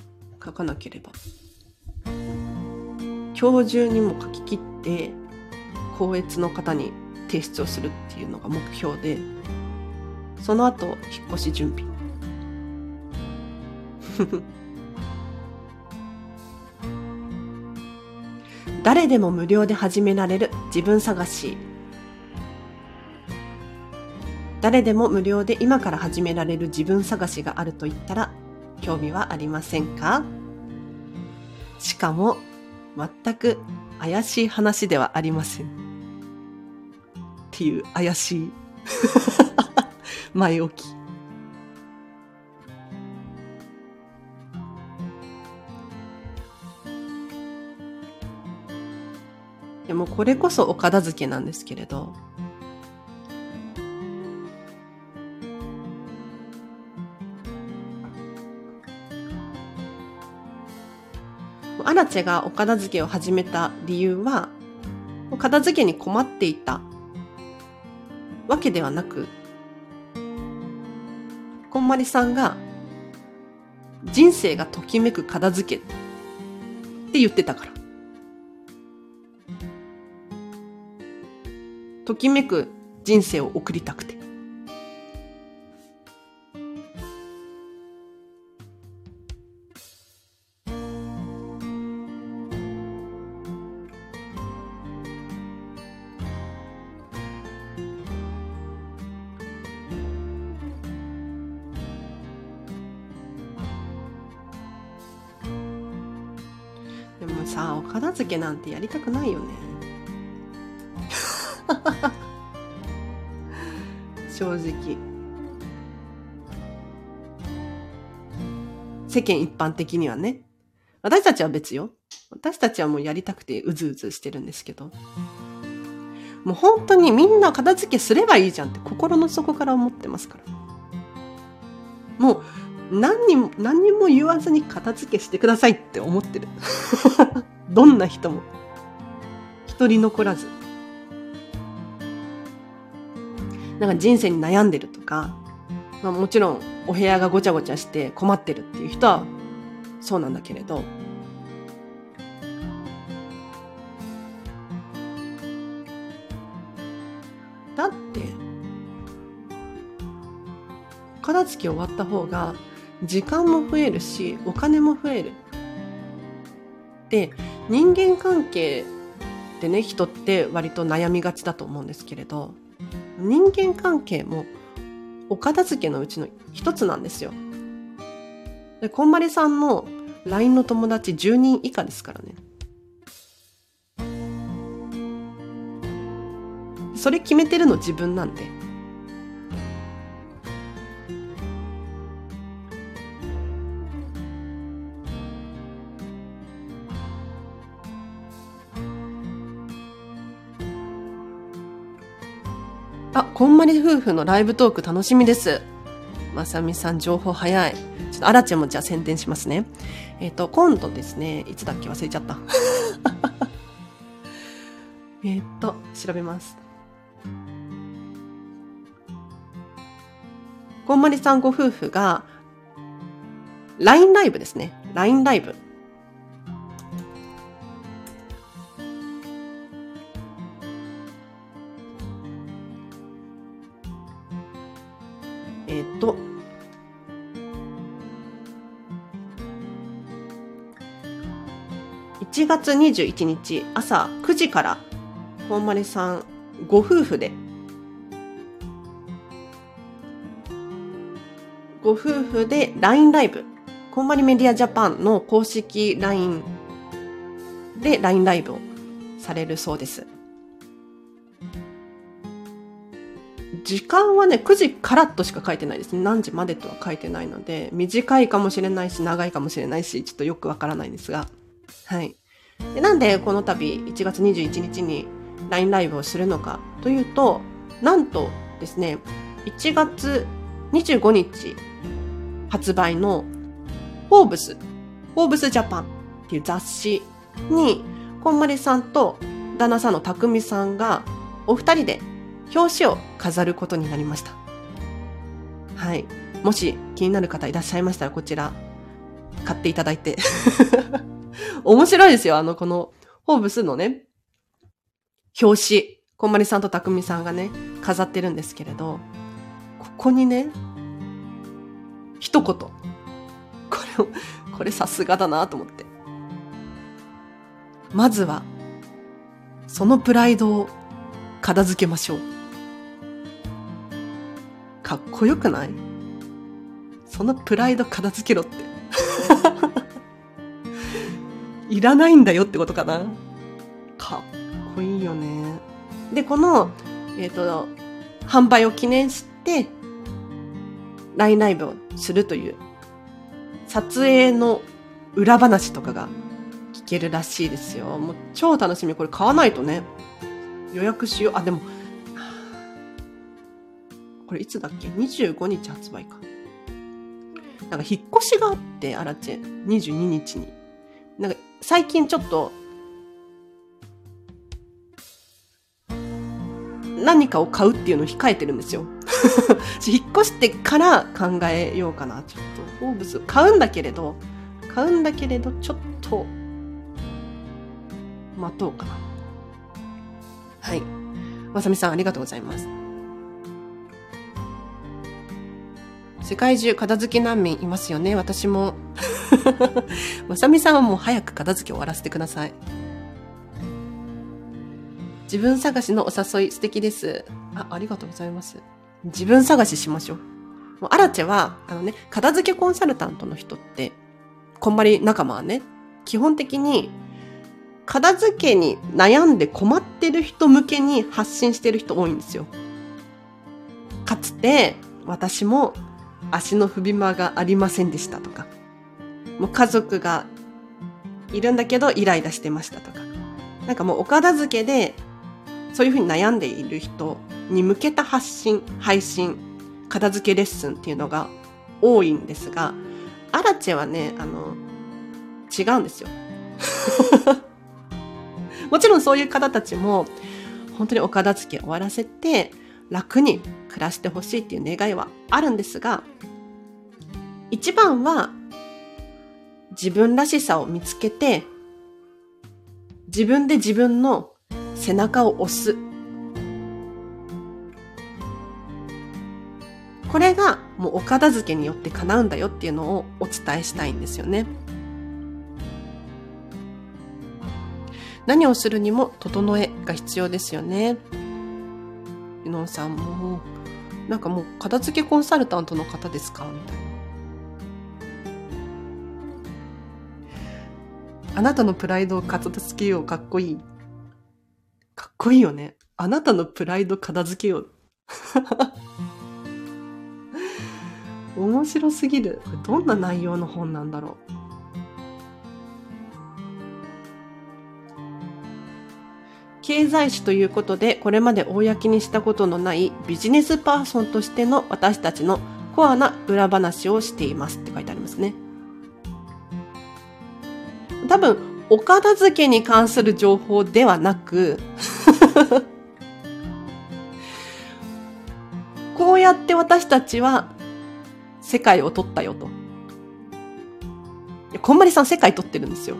書かなければ。今日中にも書き切って、校閲の方に提出をするっていうのが目標で、その後、引っ越し準備。[laughs] 誰でも無料で始められる自分探し。誰でも無料で今から始められる自分探しがあると言ったら興味はありませんか？しかも全く怪しい話ではありません。っていう怪しい [laughs] 前置き。でもこれこそお片付けなんですけれど、アラチェがお片付けを始めた理由は、お片付けに困っていたわけではなく、こんまりさんが人生がときめく片付けって言ってたから。ときめく人生を送りたくて。さお片付けなんてやりたくないよね。[laughs] 正直。世間一般的にはね。私たちは別よ。私たちはもうやりたくてうずうずしてるんですけど。もう本当にみんな片付けすればいいじゃんって心の底から思ってますから。もう何にも何にも言わずに片付けしてくださいって思ってる [laughs] どんな人も。一人残らず。なんか人生に悩んでるとか、まあもちろんお部屋がごちゃごちゃして困ってるっていう人はそうなんだけれど、だって、片付け終わった方が時間も増えるし、お金も増える。で、人間関係でね人って割と悩みがちだと思うんですけれど人間関係もお片付けのうちの一つなんですよ。で、こんまりさんの LINE の友達10人以下ですからね。それ決めてるの自分なんで。こんまり夫婦のライブトーク楽しみです。まさみさん情報早い。ちょっとあらちゃんもじゃあ宣伝しますね。えっ、ー、と、今度ですね、いつだっけ？忘れちゃった。[laughs] えっと、調べます。こんまりさんご夫婦が、LINE ライブですね。LINE ライブ。1月21日朝9時から、本丸さんご夫婦で、ご夫婦で LINE ライブ、こんまりメディアジャパンの公式 LINE で LINE ライブをされるそうです。時間はね、9時からとしか書いてないですね。何時までとは書いてないので、短いかもしれないし、長いかもしれないし、ちょっとよくわからないんですが。はい。でなんでこの度1月21日に LINE ライブをするのかというと、なんとですね、1月25日発売のフォーブス、フォーブスジャパンっていう雑誌に、こんまりさんと旦那さんのたくみさんがお二人で表紙を飾ることになりました。はい。もし気になる方いらっしゃいましたらこちら買っていただいて。面白いですよ。あの、この、ホーブスのね、表紙、こんまりさんとたくみさんがね、飾ってるんですけれど、ここにね、一言。これを、これさすがだなと思って。まずは、そのプライドを片付けましょう。かっこよくない？そのプライド片付けろって。いらないんだよってことかな？かっこいいよね。で、この、えっ、ー、と、販売を記念して、LINE ライブをするという、撮影の裏話とかが聞けるらしいですよ。もう超楽しみ。これ買わないとね。予約しよう。あ、でも、これいつだっけ ?25 日発売か。なんか引っ越しがあって、アラチェ、22日に。なんか最近ちょっと、何かを買うっていうのを控えてるんですよ。[laughs] 引っ越してから考えようかな。ちょっと、フォーブス買うんだけれど、買うんだけれど、ちょっと、待とうかな。はい。まさみさんありがとうございます。世界中片付け難民いますよね。私も。[laughs] まさみさんはもう早く片付け終わらせてください。自分探しのお誘い素敵です。あ、ありがとうございます。自分探ししましょう。もうアラチェは、あのね、片付けコンサルタントの人って、こんまり仲間はね、基本的に、片付けに悩んで困ってる人向けに発信してる人多いんですよ。かつて、私も足の踏み間がありませんでしたとか、もう家族がいるんだけどイライラしてましたとか、なんかもうお片付けでそういうふうに悩んでいる人に向けた発信、配信、片付けレッスンっていうのが多いんですが、アラチェはね、あの、違うんですよ。[laughs] もちろんそういう方たちも、本当にお片付け終わらせて、楽に暮らしてほしいっていう願いはあるんですが、一番は自分らしさを見つけて、自分で自分の背中を押す。これがもうお片付けによって叶うんだよっていうのをお伝えしたいんですよね。何をするにも整えが必要ですよね。ゆのんさんも、なんかもう片付けコンサルタントの方ですか？みたいな。あなたのプライドを片付けようかっこいい。かっこいいよね。あなたのプライド片付けよう。[laughs] 面白すぎる。どんな内容の本なんだろう。経済誌ということで、これまで公にしたことのないビジネスパーソンとしての私たちのコアな裏話をしていますって書いてありますね。多分、お片付けに関する情報ではなく [laughs] こうやって私たちは世界を取ったよと。いや、こんまりさん世界取ってるんですよ。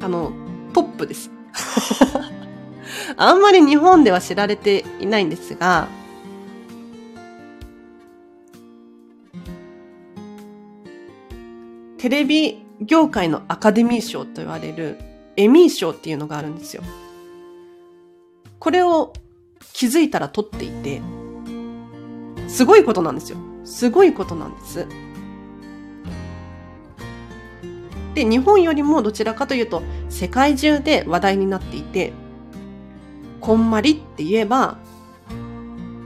あの、トップです。[laughs] あんまり日本では知られていないんですが、テレビ業界のアカデミー賞と言われるエミー賞っていうのがあるんですよ。これを気づいたら取っていて、すごいことなんですよ。すごいことなんです。で、日本よりもどちらかというと、世界中で話題になっていて、こんまりって言えば、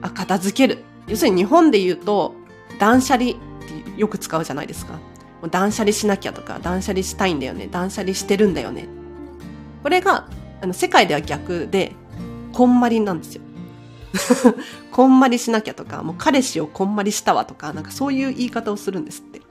あ、片付ける。要するに日本で言うと、断捨離ってよく使うじゃないですか。もう断捨離しなきゃとか、断捨離したいんだよね。断捨離してるんだよね。これが、あの、世界では逆で、こんまりなんですよ。[laughs] こんまりしなきゃとか、もう彼氏をこんまりしたわとか、なんかそういう言い方をするんですって。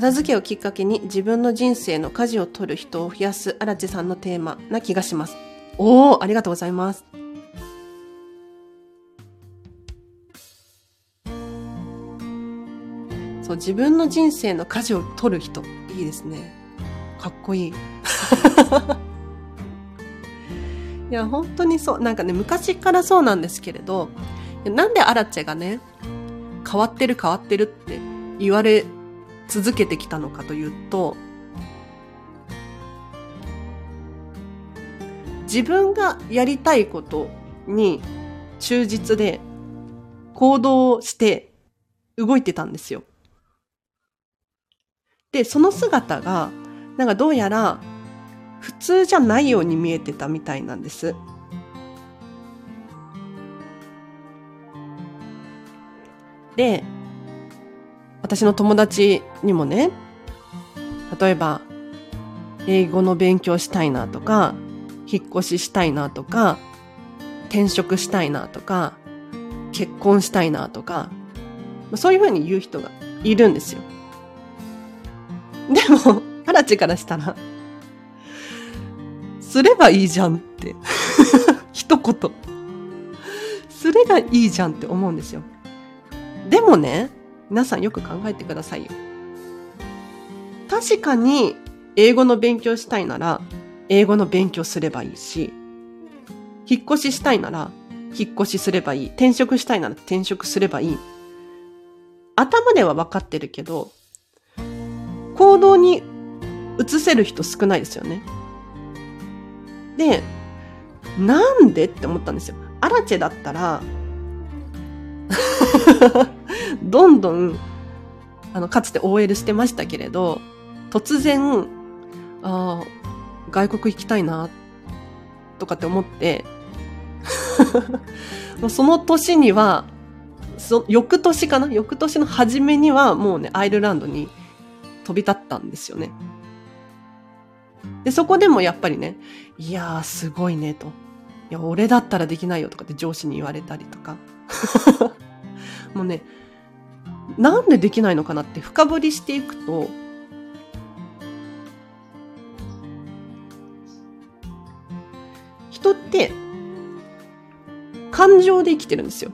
片付けをきっかけに自分の人生の舵を取る人を増やす荒地さんのテーマな気がします。おー、ありがとうございます。そう、自分の人生の舵を取る人。いいですね。かっこいい。[laughs] いや、本当にそう。なんかね、昔からそうなんですけれど、なんでアラチェがね、変わってる変わってるって言われ続けてきたのかというと、自分がやりたいことに忠実で行動して動いてたんですよ。で、その姿が、なんかどうやら普通じゃないように見えてたみたいなんです。で、私の友達にもね、例えば、英語の勉強したいなとか、引っ越ししたいなとか、転職したいなとか、結婚したいなとか、そういうふうに言う人がいるんですよ。でも、アラチからしたら、すればいいじゃんって一言。すればいいじゃんって思うんですよ。でもね、皆さんよく考えてくださいよ。確かに英語の勉強したいなら英語の勉強すればいいし、引っ越ししたいなら引っ越しすればいい。転職したいなら転職すればいい。頭では分かってるけど、行動に移せる人少ないですよね。で、なんでって思ったんですよ。アラチェだったら [laughs] どんどん、あの、かつて OL してましたけれど、突然、ああ、外国行きたいな、とかって思って、[laughs] もうその年には、そ翌年かな？翌年の初めにはもうね、アイルランドに飛び立ったんですよね。で、そこでもやっぱりね、いやー、すごいね、と。いや、俺だったらできないよとかって上司に言われたりとか。[laughs] もうね、なんでできないのかなって深掘りしていくと、人って感情で生きてるんですよ。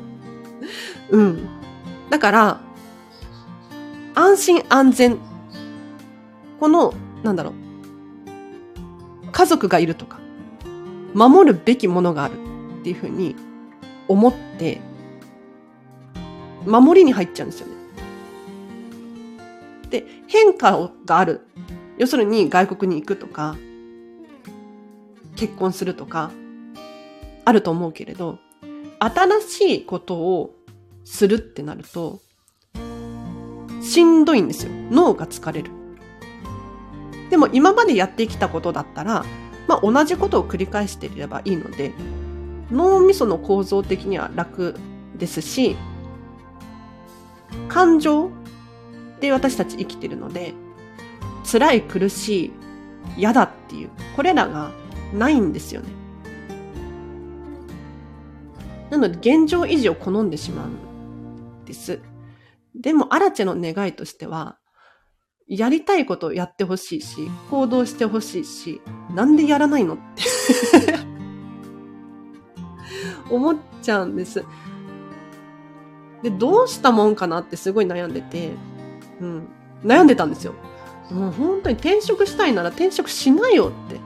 [laughs] うん。だから、安心安全。この、なんだろう。家族がいるとか、守るべきものがあるっていうふうに思って守りに入っちゃうんですよね。で、変化がある。要するに外国に行くとか、結婚するとか、あると思うけれど、新しいことをするってなると、しんどいんですよ。脳が疲れる。でも今までやってきたことだったら、まあ同じことを繰り返していればいいので、脳みその構造的には楽ですし、感情で私たち生きてるので、辛い苦しい嫌だっていう、これらがないんですよね。なので現状維持を好んでしまうんです。でも、アラチェの願いとしては、やりたいことをやってほしいし、行動してほしいし、なんでやらないのって [laughs] 思っちゃうんです。で、どうしたもんかなってすごい悩んでて、うん、悩んでたんですよ。もう本当に転職したいなら転職しないよって。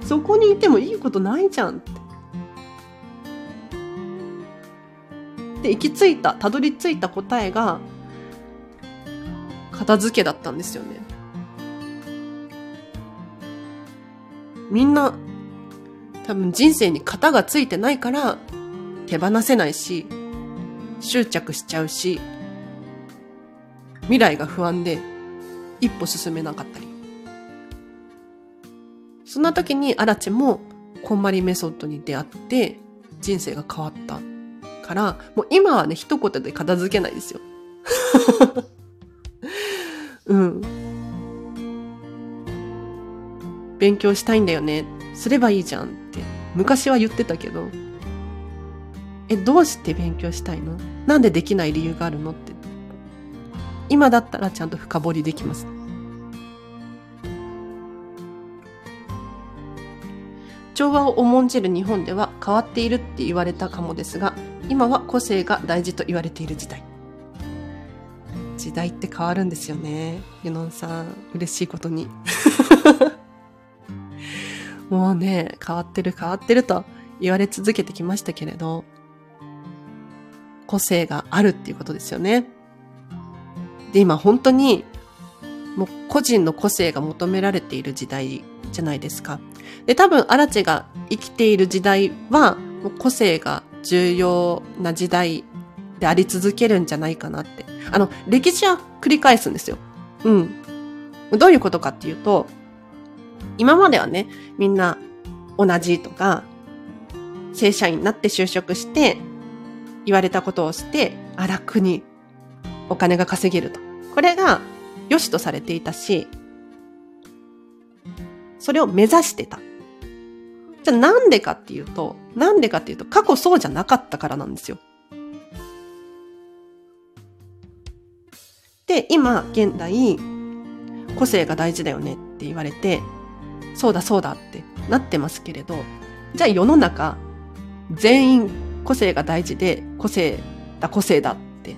[laughs] そこにいてもいいことないじゃんって。で、行き着いた、たどり着いた答えが、片付けだったんですよね。みんな、多分人生に型がついてないから手放せないし、執着しちゃうし、未来が不安で一歩進めなかったり。そんな時にアラチもこんまりメソッドに出会って人生が変わったから、もう今はね、一言で片付けないですよ。[laughs] うん。勉強したいんだよね。すればいいじゃんって昔は言ってたけど、え、どうして勉強したいの？なんでできない理由があるのって。今だったらちゃんと深掘りできます。調和を重んじる日本では変わっているって言われたかもですが、今は個性が大事と言われている時代。時代って変わるんですよね。ユノンさん、嬉しいことに。[laughs] もうね、変わってる変わってると言われ続けてきましたけれど、個性があるっていうことですよね。で、今本当に、もう個人の個性が求められている時代じゃないですか。で、多分、アラチェが生きている時代は、もう個性が重要な時代であり続けるんじゃないかなってあの、歴史は繰り返すんですよ。うん。どういうことかっていうと、今まではね、みんな同じとか、正社員になって就職して、言われたことをして、あ、楽にお金が稼げると。これが良しとされていたし、それを目指してた。じゃあなんでかっていうと、なんでかっていうと、過去そうじゃなかったからなんですよ。で、今、現代、個性が大事だよねって言われて、そうだそうだってなってますけれど、じゃあ世の中、全員個性が大事で、個性だ、個性だって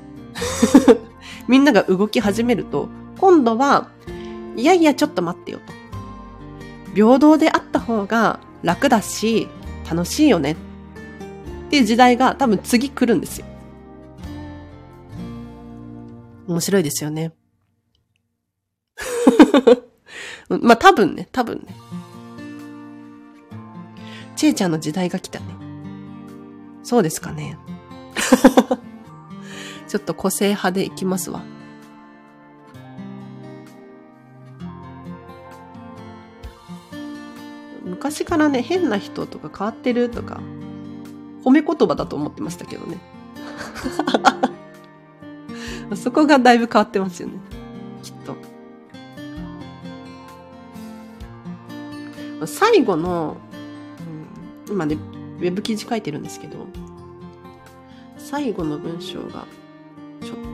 [laughs] みんなが動き始めると、今度は、いやいやちょっと待ってよと。平等であった方が楽だし、楽しいよねっていう時代が多分次来るんですよ。面白いですよね。[laughs] まあ多分ね、多分ね。ちえちゃんの時代が来たね。そうですかね。[laughs] ちょっと個性派でいきますわ。昔からね、変な人とか変わってるとか、褒め言葉だと思ってましたけどね。[laughs] そこがだいぶ変わってますよね。きっと。最後の、うん、今ね、ウェブ記事書いてるんですけど、最後の文章がと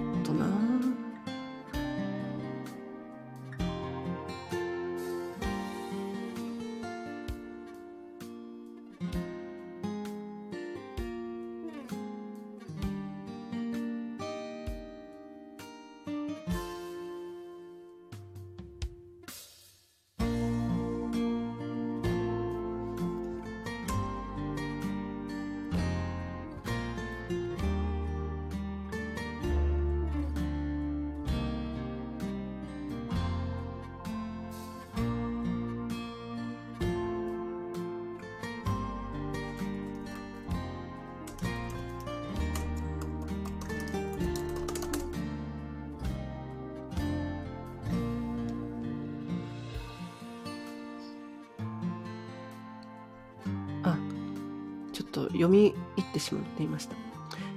読み入ってしまっていました。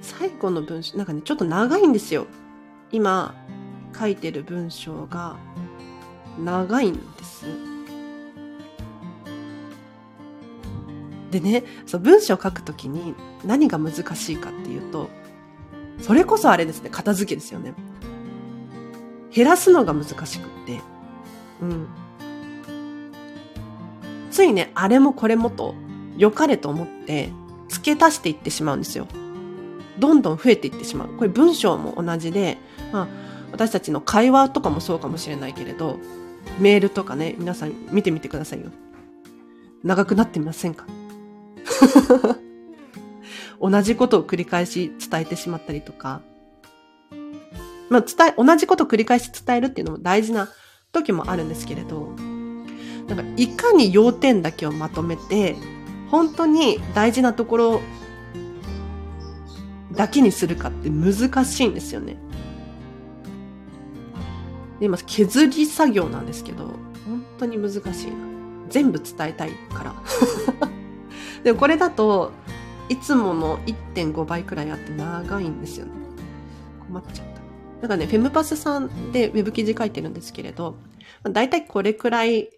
最後の文章、なんかね、ちょっと長いんですよ。今、書いてる文章が長いんです。でね、そう文章を書くときに何が難しいかっていうと、それこそあれですね、片付けですよね。減らすのが難しくって。うん。ついね、あれもこれもと、良かれと思って、付け足していってしまうんですよ。どんどん増えていってしまう。これ文章も同じで、まあ、私たちの会話とかもそうかもしれないけれど、メールとかね、皆さん見てみてくださいよ。長くなってみませんか？[laughs] 同じことを繰り返し伝えてしまったりとか、まあ、伝え、同じことを繰り返し伝えるっていうのも大事な時もあるんですけれど、なんかいかに要点だけをまとめて、本当に大事なところだけにするかって難しいんですよね。で、今、削り作業なんですけど、本当に難しいな。全部伝えたいから。[laughs] でもこれだと、いつもの1.5倍くらいあって長いんですよね。困っちゃった。なんかね、フェムパスさんでウェブ記事書いてるんですけれど、だいたいこれくらい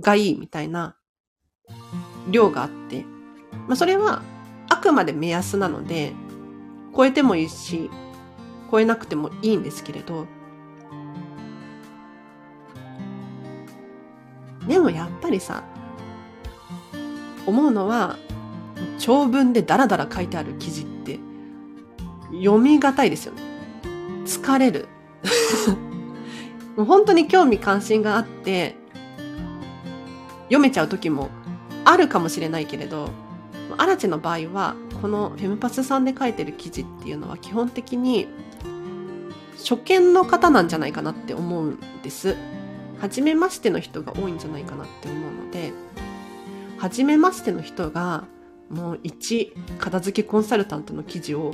がいいみたいな量があって、まあ、それはあくまで目安なので、超えてもいいし、超えなくてもいいんですけれど、でもやっぱりさ、思うのは、長文でダラダラ書いてある記事って読みがたいですよね。疲れる。[laughs] もう本当に興味関心があって読めちゃう時もあるかもしれないけれど、アラチェの場合はこのフェムパスさんで書いてる記事っていうのは基本的に初見の方なんじゃないかなって思うんです。初めましての人が多いんじゃないかなって思うので、初めましての人がもう一片付けコンサルタントの記事を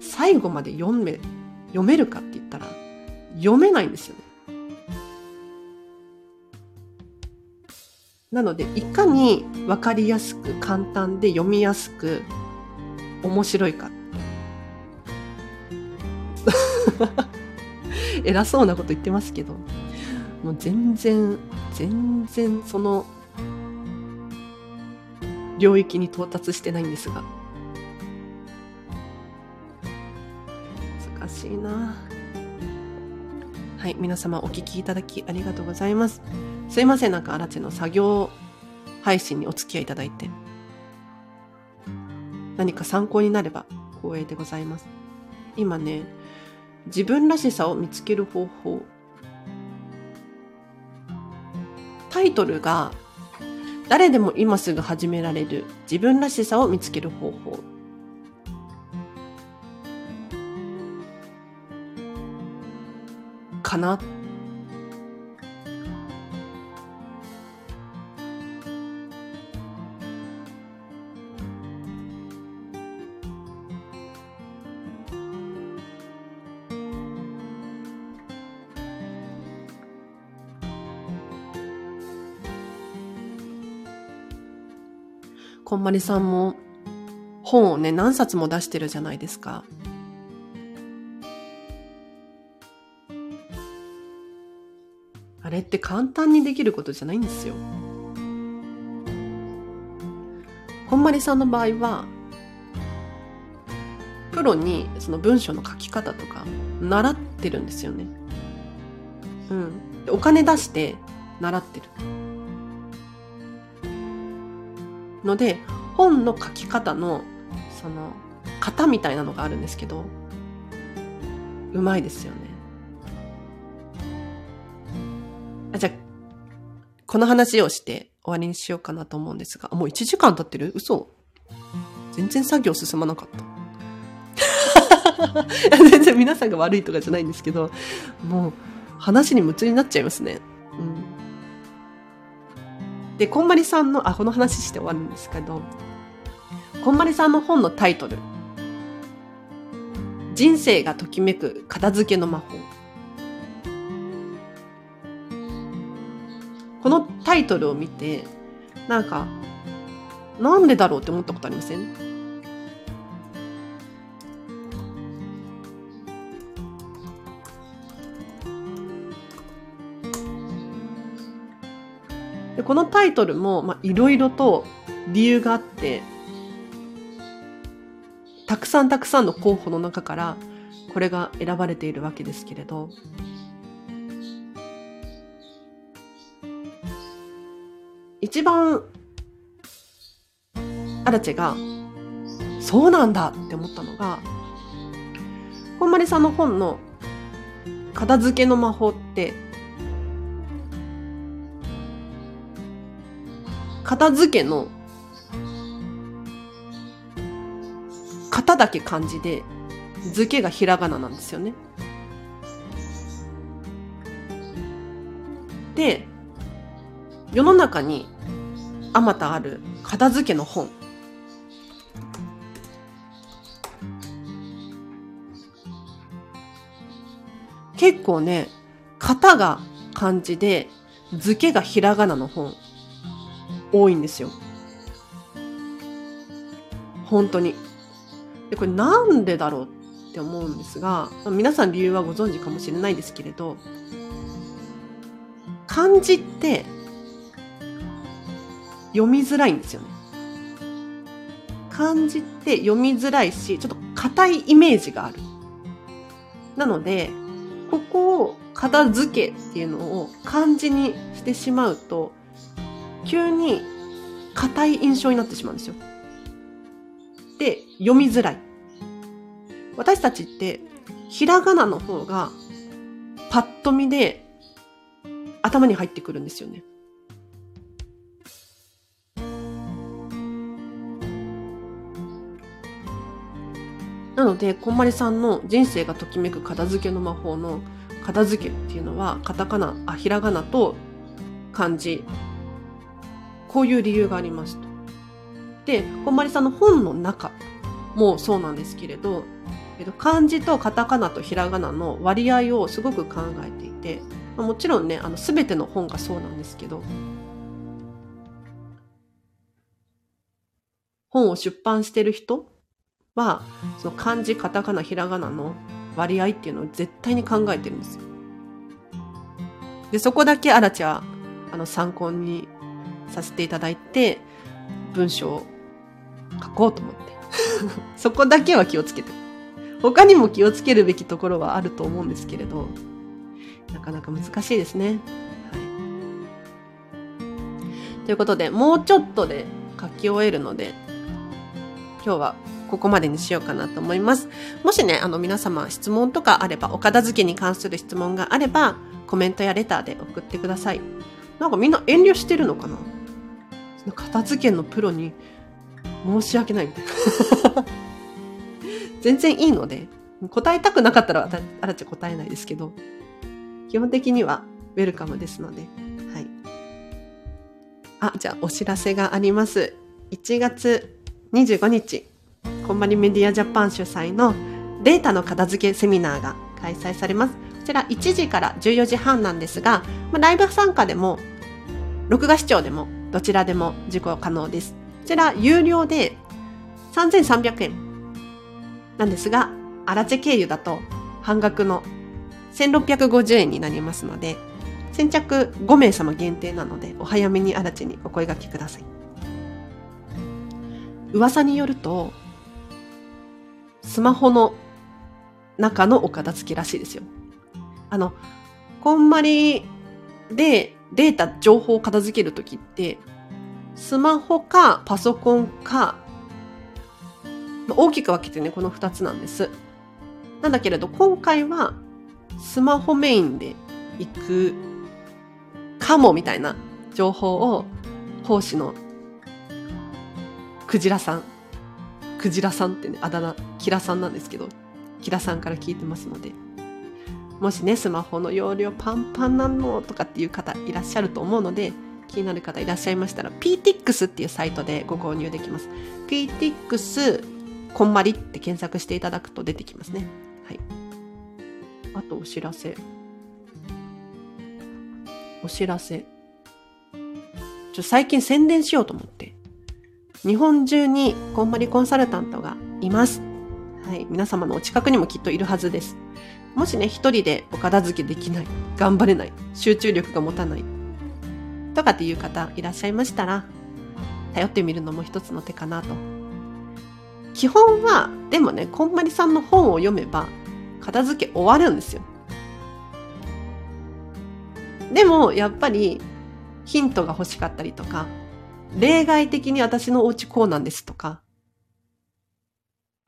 最後まで読め、読めるかって言ったら読めないんですよね。なので、いかにわかりやすく簡単で読みやすく面白いか。[laughs] 偉そうなこと言ってますけど。もう全然、全然その領域に到達してないんですが。難しいなはい、皆様お聞きいただきありがとうございます。すいません、なんかアラチェの作業配信にお付き合いいただいて。何か参考になれば光栄でございます。今ね、自分らしさを見つける方法タイトルが誰でも今すぐ始められる自分らしさを見つける方法かなこんまりさんも本をね、何冊も出してるじゃないですか。あれって簡単にできることじゃないんですよ。こんまりさんの場合は、プロにその文章の書き方とか習ってるんですよね。うん。お金出して習ってる。ので本の書き方のその型みたいなのがあるんですけどうまいですよね。あじゃあこの話をして終わりにしようかなと思うんですがもう1時間経ってる？嘘全然作業進まなかった。[laughs] 全然皆さんが悪いとかじゃないんですけどもう話に夢中になっちゃいますね。うんで、こんまりさんの、あ、この話して終わるんですけど、こんまりさんの本のタイトル。人生がときめく片付けの魔法。このタイトルを見て、なんか、なんでだろうって思ったことありません？このタイトルもいろいろと理由があって、たくさんたくさんの候補の中からこれが選ばれているわけですけれど、一番アラチェがそうなんだって思ったのがこんまりさんの本の片付けの魔法って片付けの型だけ漢字で付けがひらがななんですよね。で世の中にあまたある片付けの本結構ね型が漢字で付けがひらがなの本多いんですよ本当にでこれなんでだろうって思うんですが皆さん理由はご存知かもしれないですけれど漢字って読みづらいんですよね。漢字って読みづらいし、ちょっと硬いイメージがある。なので、ここを片付けっていうのを漢字にしてしまうと、急に硬い印象になってしまうんですよ。で、読みづらい。私たちって、ひらがなの方が、パッと見で頭に入ってくるんですよね。なので、こんまりさんの人生がときめく片付けの魔法の片付けっていうのは、カタカナ、あ、ひらがなと漢字。こういう理由がありますと。で、こんまりさんの本の中もそうなんですけれど、えっと、漢字とカタカナとひらがなの割合をすごく考えていて、もちろんね、あの、すべての本がそうなんですけど、本を出版してる人は、その漢字、カタカナ、ひらがなの割合っていうのを絶対に考えてるんですよ。で、そこだけアラチは、あの、参考にさせていただいて、文章を書こうと思って。[laughs] そこだけは気をつけて。他にも気をつけるべきところはあると思うんですけれど、なかなか難しいですね。はい。ということで、もうちょっとで書き終えるので、今日はここまでにしようかなと思います。もしね、あの皆様質問とかあれば、お片付けに関する質問があれば、コメントやレターで送ってください。なんかみんな遠慮してるのかな？その片付けのプロに申し訳ないみたいな。全然いいので、答えたくなかったらあらち答えないですけど、基本的にはウェルカムですので、はい。あ、じゃあお知らせがあります。1月25日、コンバニメディアジャパン主催のデータの片付けセミナーが開催されます。こちら1時から14時半なんですが、まあ、ライブ参加でも、録画視聴でも、どちらでも受講可能です。こちら有料で3300円なんですが、アラチェ経由だと半額の1650円になりますので、先着5名様限定なので、お早めにアラチェにお声掛けください。噂によると、スマホの中のお片付けらしいですよ。あの、こんまりでデータ、情報を片付けるときって、スマホかパソコンか、大きく分けてね、この2つなんです。なんだけれど、今回はスマホメインで行くかもみたいな情報を講師のクジラさんクジラさんってね、あだ名、キラさんなんですけど、キラさんから聞いてますので、もしね、スマホの容量パンパンなのとかっていう方いらっしゃると思うので、気になる方いらっしゃいましたら、PTX っていうサイトでご購入できます。PTX こんまりって検索していただくと出てきますね。はい。あとお知らせ。お知らせ。ちょ、最近宣伝しようと思って。日本中にこんまりコンサルタントがいます。はい。皆様のお近くにもきっといるはずです。もしね、一人でお片付けできない、頑張れない、集中力が持たない、とかっていう方いらっしゃいましたら、頼ってみるのも一つの手かなと。基本は、でもね、こんまりさんの本を読めば、片付け終わるんですよ。でも、やっぱり、ヒントが欲しかったりとか、例外的に私のお家こうなんですとか、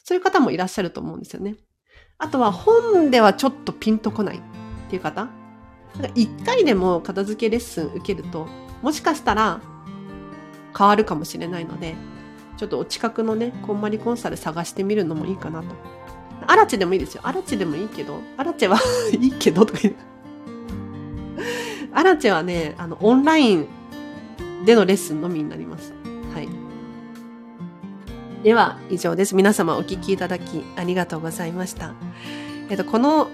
そういう方もいらっしゃると思うんですよね。あとは本ではちょっとピンとこないっていう方？一回でも片付けレッスン受けると、もしかしたら変わるかもしれないので、ちょっとお近くのね、こんまりコンサル探してみるのもいいかなと。アラチでもいいですよ。アラチでもいいけど、アラチは [laughs] いいけどとか言う。アラチはね、あの、オンラインでのレッスンのみになります。では、以上です。皆様お聞きいただきありがとうございました。えっと、この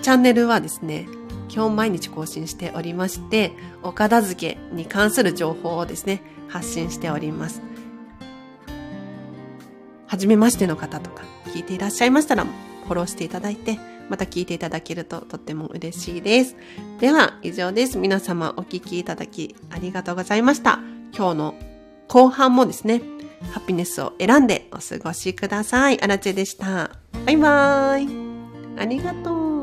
チャンネルはですね、基本毎日更新しておりまして、お片付けに関する情報をですね、発信しております。はじめましての方とか聞いていらっしゃいましたら、フォローしていただいて、また聞いていただけるととっても嬉しいです。では、以上です。皆様お聞きいただきありがとうございました。今日の後半もですね、ハピネスを選んでお過ごしください。アラチェでした。バイバーイ。ありがとう。